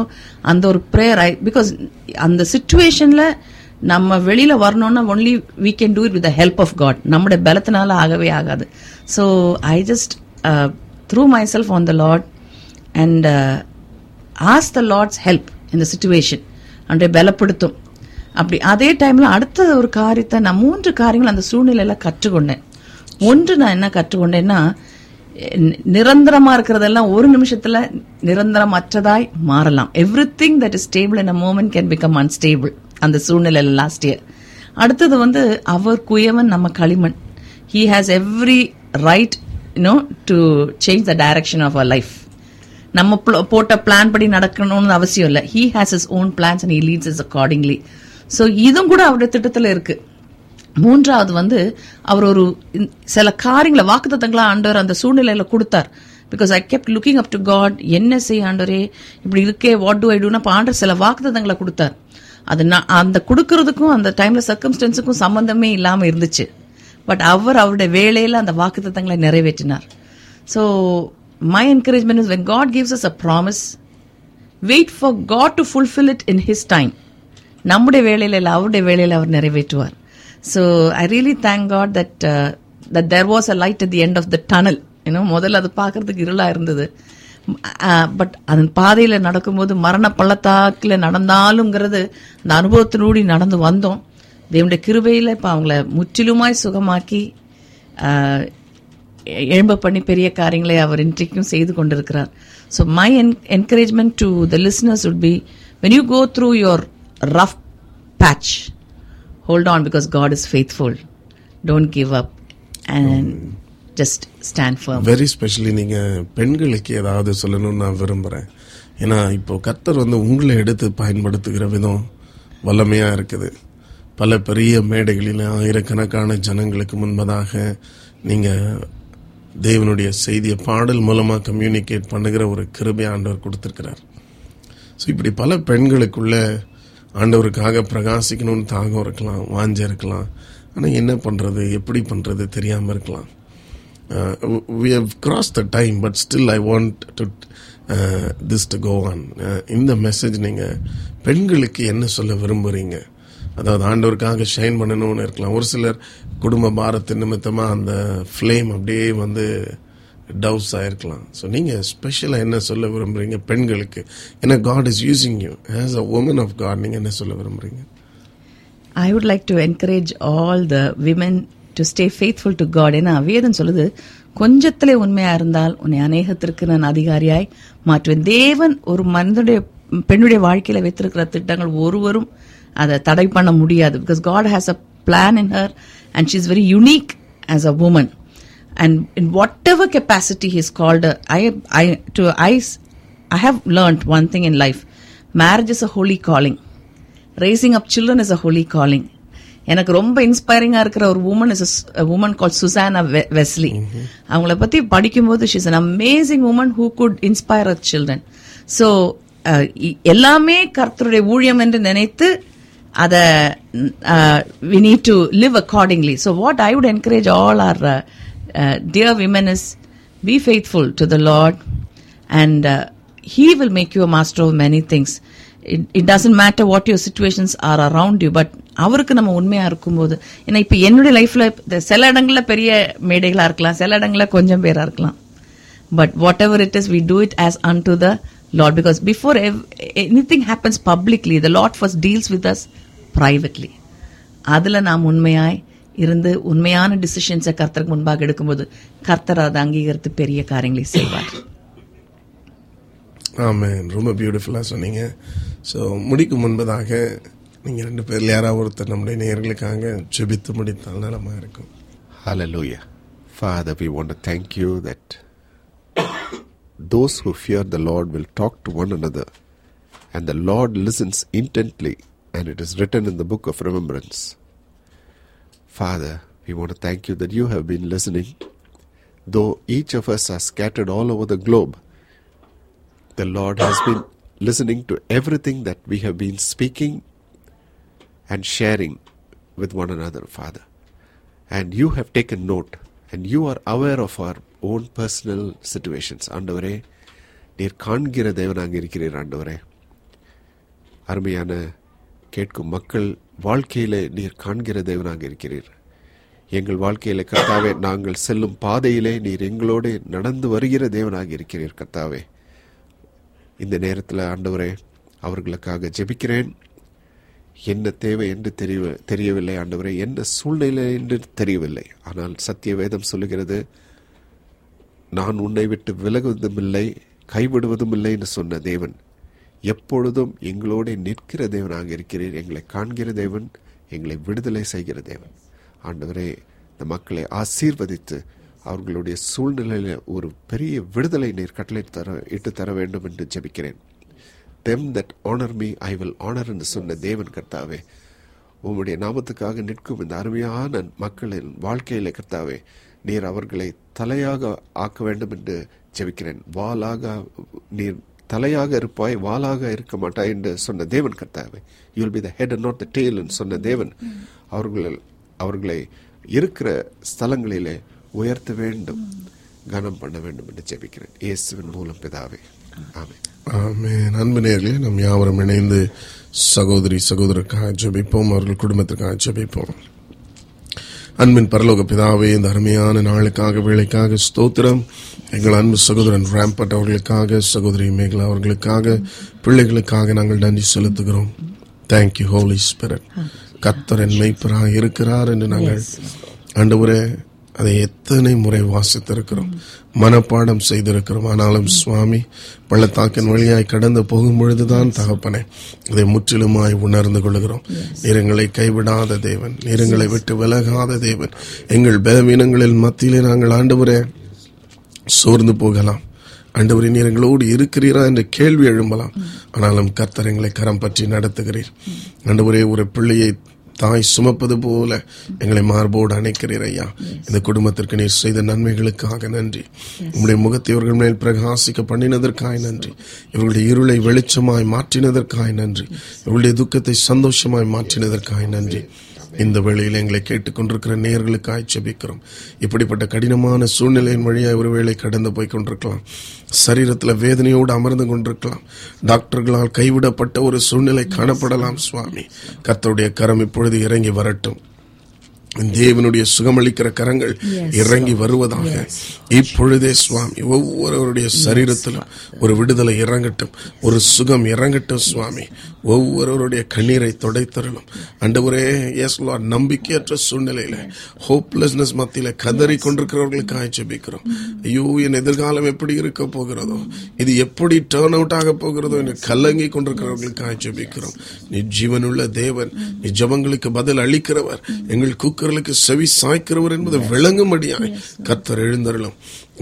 அந்த ஒரு ப்ரேயர் ஐ பிகாஸ் அந்த சுச்சுவேஷனில் நம்ம வெளியில வரணும்னா only we can do it with help of God நம்முடைய பலத்தினால ஆகவே ஆகாது. So I just threw myself on the Lord and as the Lord's help இந்த சுச்சுவேஷன் அன்றைய பலப்படுத்தும். அப்படி அதே டைம்ல அடுத்த ஒரு காரியத்தை நான் மூன்று காரியங்கள் அந்த சூழ்நிலையில கற்றுக்கொண்டேன். ஒன்று நான் என்ன கற்றுக்கொண்டேன்னா நிரந்தரமா இருக்கிறதெல்லாம் ஒரு நிமிஷத்துல நிரந்தரமற்றதாய் மாறலாம். Everything that is stable in a moment can become unstable அந்த சூழ்நிலையில லாஸ்ட் இயர் அடுத்தது வந்து அவர் குயவன் நம்ம களிமண். He has every right you know to change the direction of our life நம்ம போட்ட பிளான் படி நடக்கணும்னு அவசியம் இல்லை. He has his own plans and he leads us accordingly so இதுவும் கூட அவருடைய திட்டத்தில் இருக்கு. மூன்றாவது வந்து அவர் ஒரு சில காரியங்களை வாக்குத்தத்தங்களா ஆண்டவர் அந்த சூழ்நிலையில கொடுத்தார். Because I kept looking up to God என்ன செய்ய ஆண்டவரே? இப்படி இருக்கே வாட் டு ஐ டூனா ஆண்டர் சில வாக்குத்தத்தங்களை கொடுத்தார். அது நான் அந்த கொடுக்கறதுக்கும் அந்த டைம்ல சர்க்கம்ஸ்டன்ஸுக்கும் சம்பந்தமே இல்லாம இருந்துச்சு. பட் அவர் அவருடைய வேலையில அந்த வாக்குத்தத்தங்களை நிறைவேற்றினார். So my encouragement is when God gives us a promise wait for God to fulfil it in his time நம்முடைய வேலையில் இல்லை அவருடைய வேலையில் அவர் நிறைவேற்றுவார். So I really thank God that that there was a light at the end of the tunnel ஏன்னா முதல்ல அது பார்க்கறதுக்கு இருளாக இருந்தது. Uh, பட் அதன் பாதையில் நடக்கும்போது மரண பள்ளத்தாக்கில் நடந்தாலுங்கிறது அந்த அனுபவத்தினூடி நடந்து வந்தோம். தேவனுடைய கிருபையில் இப்போ அவங்கள முற்றிலுமாய் சுகமாக்கி uh, எழும்ப பண்ணி பெரிய காரியங்களை அவர் இன்றைக்கும் செய்து கொண்டிருக்கிறார். So my N encouragement to the listeners would be when you go through your rough patch. Hold on because god is faithful. Don't give up and just stand firm. Very specially நீங்க பெண்களுக்கு ஏதாவது சொல்லணும்னு நான் விரும்புறேன். ஏன்னா இப்போ கர்த்தர் வந்து உங்களை எடுத்து பயன்படுத்துகிற விதம் வல்லமையா இருக்குது. பல பெரிய மேடைகளில் ஆயிரக்கணக்கான ஜனங்களுக்கு முன்பதாக நீங்க தேவனுடைய செய்தியை பாடல் மூலமா கம்யூனிகேட் பண்ணுகிற ஒரு கிருபை ஆண்டவர் கொடுத்திருக்கிறார். ஸோ இப்படி பல பெண்களுக்குள்ள ஆண்டவருக்காக பிரகாசிக்கணும்னு தாகம் இருக்கலாம் வாஞ்ச இருக்கலாம். ஆனால் என்ன பண்ணுறது எப்படி பண்ணுறது தெரியாமல் இருக்கலாம். We have cross the time but still I want to this to go on இந்த மெசேஜ் நீங்கள் பெண்களுக்கு என்ன சொல்ல விரும்புகிறீங்க அதாவது ஆண்டவருக்காக ஷைன் பண்ணணும்னு இருக்கலாம். ஒரு சிலர் குடும்ப பாரத்தின் நிமித்தமாக அந்த ஃப்ளேம் அப்படியே வந்து டவுஸ் ஆயிருக்கலாம் ஸோ நீங்கள் ஸ்பெஷலாக என்ன சொல்ல விரும்புகிறீங்க பெண்களுக்கு? ஏன்னா God is using you as a woman of God நீங்கள் என்ன சொல்ல விரும்புறீங்க? I would like to encourage all the women to stay faithful to God ஏன்னா வேதம் சொல்லுது கொஞ்சத்திலே உண்மையா இருந்தால் உன்னை அநேகத்திற்கு நான் அதிகாரியாய் மாற்றுவேன். தேவன் ஒரு மனிதனுடைய பெண்ணுடைய வாழ்க்கையில வைத்திருக்கிற திட்டங்கள் ஒருவரும் அதை தடை பண்ண முடியாது. Because God has a plan in her and she is very unique as a woman and in whatever capacity he's called her, I, I, to, I, I have learned one thing in life. Marriage is a holy calling. Raising up children is a holy calling. எனக்கு ரொம்ப இன்ஸ்பைரிங்கா இருக்கிற ஒரு woman is woman call Susanna Wesley அவங்கள பத்தி படிக்கும்போது she's an amazing woman who could inspire our children so எல்லாமே கர்த்தருடைய ஊழியம் என்று நினைத்து அதை we need to live accordingly so what I would encourage all our dear women is be faithful to the Lord and uh, He will make you a master of many things. It, it doesn't matter what your situations are around you, but அவருக்கு நம்ம உண்மையா இருக்கும்போது ஏன்னா இப்ப என்னுடைய லைஃப்ல சில இடங்கள்ல பெரிய மேடைகளா இருக்கலாம் சில இடங்கள்ல கொஞ்சம் பேரா இருக்கலாம் but whatever it is we do it as unto the Lord because before anything happens publicly the Lord first deals with us privately அதுல நாம் உண்மையாய் இருந்து உண்மையான டிசிஷன்ஸை கர்த்தருக்கு முன்பாக எடுக்கும்போது கர்த்தர் அதை அங்கீகரித்து பெரிய காரியங்களை செய்வார் ஆமென் ரொம்ப பியூட்டிஃபுல்லாக சொன்னீங்க ஸோ முடிக்கும் முன்பதாக நீங்கள் ரெண்டு பேர்ல யாராவது ஒருத்தர் நம்முடைய நேயர்களுக்காக ஜெபித்து முடித்தால் நலமா இருக்கும் Hallelujah. Father, we want to thank you that those who fear the Lord will talk to one another, and the Lord listens intently, and it is written in the book of remembrance. Father, we want to thank you that you have been listening. Though each of us are scattered all over the globe, the Lord has been listening to everything that we have been speaking and sharing with one another, Father. And you have taken note, and you are aware of our own personal situations. ஆண்டவரே நீர் காண்கிற தேவனாக இருக்கிறீர் ஆண்டவரே அருமையான கேட்கும் மக்கள் வாழ்க்கையிலே நீர் காண்கிற தேவனாக இருக்கிறீர். எங்கள் வாழ்க்கையில் கர்த்தாவே நாங்கள் செல்லும் பாதையிலே நீர் எங்களோடு நடந்து வருகிற தேவனாக இருக்கிறீர் கர்த்தாவே. இந்த நேரத்தில் ஆண்டவரே அவர்களுக்காக ஜெபிக்கிறேன். என்ன தேவை என்று தெரிய தெரியவில்லை ஆண்டவரே என்ன சூழ்நிலை என்று தெரியவில்லை. ஆனால் சத்திய வேதம் சொல்லுகிறது நான் உன்னை விட்டு விலகுவதும் இல்லை கைவிடுவதும் இல்லை என்று சொன்ன தேவன் எப்பொழுதும் எங்களோட நிற்கிற தேவனாக இருக்கிறீர். எங்களை காண்கிற தேவன் எங்களை விடுதலை செய்கிற தேவன். ஆண்டவரே இந்த மக்களை ஆசீர்வதித்து அவர்களுடைய சூழ்நிலையில் ஒரு பெரிய விடுதலை நீர் கட்டளை தர இட்டு தர வேண்டும் என்று ஜெபிக்கிறேன். Them that honour me I will honour என்று சொன்ன தேவன் கர்த்தாவே உம்முடைய நாமத்துக்காக நிற்கும் இந்த அருமையான மக்களின் வாழ்க்கையில கர்த்தாவே நீர் அவர்களை தலையாக ஆக்க வேண்டும் என்று ஜெபிக்கிறேன். வாளாக நீர் தலையாக இருப்பாய் வாளாக இருக்க மாட்டாய் என்று சொன்ன தேவன் கர்த்தாவே. You'll be the head and not the tail என்று சொன்ன தேவன் அவர்கள் அவர்களை இருக்கிற ஸ்தலங்களிலே உயர்த்த வேண்டும் கனம் பண்ண வேண்டும் என்று ஜெபிக்கிறேன். இயேசுவின் மூலம் பிதாவே. ஆமே ஆமே அன்பு நேர்களே நம் யாவரும் இணைந்து சகோதரி சகோதரருக்காக ஜெபிப்போம் அவர்கள் குடும்பத்திற்காக ஜெபிப்போம். அன்பின் பரலோக பிதாவே இந்த அருமையான நாளுக்காக வேலைக்காக ஸ்தோத்திரம். எங்கள் அன்பு சகோதரன் ராம்பட் அவர்களுக்காக சகோதரி மேகலா அவர்களுக்காக பிள்ளைகளுக்காக நாங்கள் நன்றி செலுத்துகிறோம். தேங்க்யூ ஹோலி ஸ்பிரிட் கர்த்தர் என் மெய்ப்பராக இருக்கிறார் என்று நாங்கள் ஆண்டவரே அதை எத்தனை முறை வாசித்திருக்கிறோம். மனப்பாடம் செய்திருக்கிறோம். ஆனாலும் சுவாமி பள்ளத்தாக்கின் வழியாய் கடந்து போகும் பொழுதுதான் தகப்பனே அதை முற்றிலுமாய் உணர்ந்து கொள்கிறோம். நீரங்களை கைவிடாத தேவன் நீரங்களை விட்டு விலகாத தேவன். எங்கள் பலவீனங்களில் மத்தியிலே நாங்கள் ஆண்டவரே சோர்ந்து போகலாம். ஆண்டவரே நீர் எங்களோடு இருக்கிறீரா என்ற கேள்வி எழும்பலாம். ஆனாலும் கர்த்தர் எங்களை கரம் பற்றி நடத்துகிறீர். ஆண்டவரே ஒரு பிள்ளையை தாய் சுமப்பது போல எங்களை மார்போடு அணைக்கிறீர் ஐயா. இந்த குடும்பத்திற்கு நீர் செய்த நன்மைகளுக்காக நன்றி. உங்களுடைய முகத்தை இவர்கள் மேல் பிரகாசிக்க பண்ணினதற்காய் நன்றி. இவர்களுடைய இருளை வெளிச்சமாய் மாற்றினதற்காய் நன்றி. இவர்களுடைய துக்கத்தை சந்தோஷமாய் மாற்றினதற்காய் நன்றி. இந்த வேளையில் எங்களை கேட்டுக்கொண்டிருக்கிற நேர்களுக்காய் ஜெபிக்கிறோம். இப்படிப்பட்ட கடினமான சூழ்நிலையின் வழியாய் ஒருவேளை கடந்து போய் கொண்டிருக்கலாம். சரீரத்தில் வேதனையோடு அமர்ந்து கொண்டிருக்கலாம். டாக்டர்களால் கைவிடப்பட்ட ஒரு சூழ்நிலை காணப்படலாம் சுவாமி. கர்த்தருடைய கரம் இப்பொழுது இறங்கி வரட்டும். தேவனுடைய சுகமளிக்கிற கரங்கள் இறங்கி வருவதாக. இப்பொழுதே சுவாமி ஒவ்வொருவருடைய சரீரத்திலும் ஒரு விடுதலை இறங்கட்டும் ஒரு சுகம் இறங்கட்டும் சுவாமி. ஒவ்வொருவருடைய கண்ணீரை தொடைத்தரலும் அண்டவரே எஸ் லார்ட் நம்பிக்கையற்ற சூழ்நிலையில ஹோப்லெஸ்னஸ் மத்தியில கதறி கொண்டிருக்கிறவர்களுக்காக ஜெபிக்கிறோம். ஐயோ என் எதிர்காலம் எப்படி இருக்க போகிறதோ இது எப்படி டேர்ன் அவுட் ஆக போகிறதோ என்று கலங்கி கொண்டிருக்கிறவர்களுக்காக ஜெபிக்கிறோம். நீ ஜீவனுள்ள தேவன் நீ ஜபங்களுக்கு பதில் அளிக்கிறவர் எங்கள் கூக்குரலுக்கு செவி சாய்க்கிறவர் என்பது விளங்கும்படியாய் கர்த்தர் எழுந்தருளும்.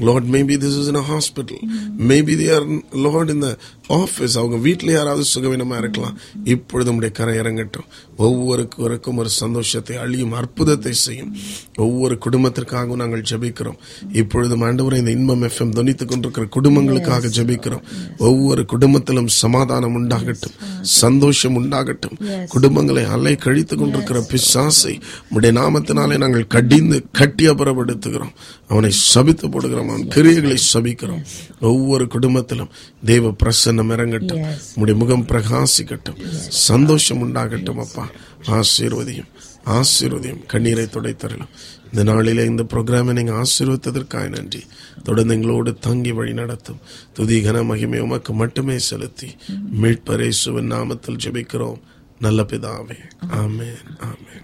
Lord maybe this is in hospital maybe they are Lord in the office அவங்க வீட்டில் யாராவது சுகவீனமா இருக்கலாம். இப்பொழுது உடைய கரை இறங்கட்டும். ஒவ்வொருவருக்கும் ஒரு சந்தோஷத்தை அழியும் அற்புதத்தை செய்யும். ஒவ்வொரு குடும்பத்திற்காகவும் நாங்கள் ஜெபிக்கிறோம். இப்பொழுது ஆண்டவரை இந்த இன்பம் எஃப்எம் துணித்துக் கொண்டிருக்கிற குடும்பங்களுக்காக ஜெபிக்கிறோம். ஒவ்வொரு குடும்பத்திலும் சமாதானம் உண்டாகட்டும். சந்தோஷம் உண்டாகட்டும். குடும்பங்களை அலை கழித்துக் கொண்டிருக்கிற பிசாசை உடைய நாமத்தினாலே நாங்கள் கடிந்து கட்டி அப்புறப்படுத்துகிறோம். அவனை சபித்து போடுகிறோம். அவன் கிரியைகளை சபிக்கிறோம். ஒவ்வொரு குடும்பத்திலும் தேவ பிரசன்னம் இறங்கட்டும் உடைய முகம் பிரகாசிக்கட்டும் சந்தோஷம் உண்டாகட்டும் அப்பா. ஆசீர்வதியும். ஆசீர்வதியும். கண்ணீரை துடைத்தரலாம் இந்த நாளிலே இந்த ப்ரோக்ராமை நீங்க ஆசீர்வத்ததற்காக நன்றி. தொடர்ந்து எங்களோடு தங்கி வழி நடத்தும். துதி கன மகிமை உமக்கு மட்டுமே செலுத்தி மீட்பரேசுவின் நாமத்தில் ஜெபிக்கிறோம். நல்ல பிதாவே. ஆமென் ஆமென்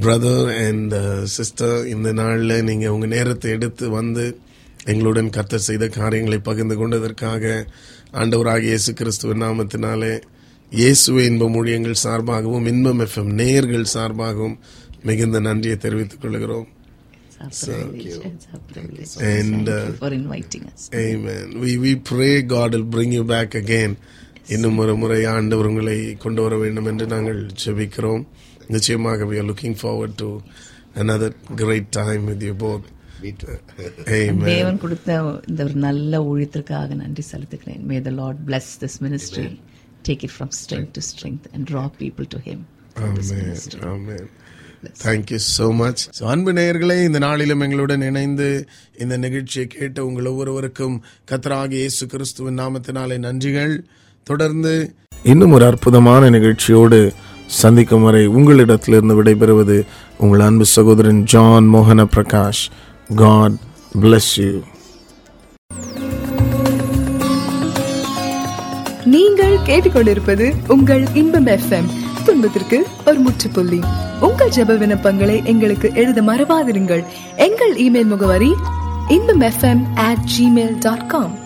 பிரதர் அண்ட் சிஸ்டர் இந்த நாளில் நீங்கள் உங்கள் நேரத்தை எடுத்து வந்து எங்களுடன் கர்த்தர் செய்த காரியங்களை பகிர்ந்து கொண்டதற்காக ஆண்டவராக இயேசு கிறிஸ்துவின் நாமத்தினாலே இயேசுவை இன்பம் ஊழியங்கள் சார்பாகவும் இன்பம் எஃப்எம் நேயர்கள் சார்பாகவும் மிகுந்த நன்றியை தெரிவித்துக் கொள்கிறோம் our privilege. And, Thank uh, you for inviting us. Amen. We, we pray God will bring you back again. இன்னும் ஒரு முறை ஆண்டவர் உங்களை கொண்டு வர வேண்டும் என்று நாங்கள் ஜெபிக்கிறோம் நிச்சயமாக we are looking forward to another great time with you both. தேவன் கொடுத்த இந்த ஒரு நல்ல ஊழியத்திற்காக நன்றி செலுத்துகிறேன். May the Lord bless this ministry take it from strength to strength and draw people to him Amen. Amen. Thank you so much. So, அன்பு நேயர்களே இந்த நாளிலும் எங்களுடன் இணைந்து இந்த நிகழ்ச்சியை கேட்ட உங்கள் ஒவ்வொருவருக்கும் கத்தராகிய இயேசு கிறிஸ்துவின் நாமத்தினாலே நன்றிகள். தொடர்ந்து இன்னும் ஒரு அற்புதமான நிகழ்ச்சியோடு சந்திக்கும் வரை உங்களிடத்திலிருந்து விடைபெறுவது உங்கள் அன்பு சகோதரன் ஜான் மோகன பிரகாஷ். God bless you. நீங்கள் கேட்டுக்கொண்டிருப்பது உங்கள் இன்பம் எஃப்எம் துன்பத்திற்கு ஒரு முற்றுப்புள்ளி. உங்கள் ஜெப விண்ணப்பங்களை எங்களுக்கு எழுத மறவாதிருங்கள். எங்கள் இமெயில் முகவரி Inbam FM at Gmail dot com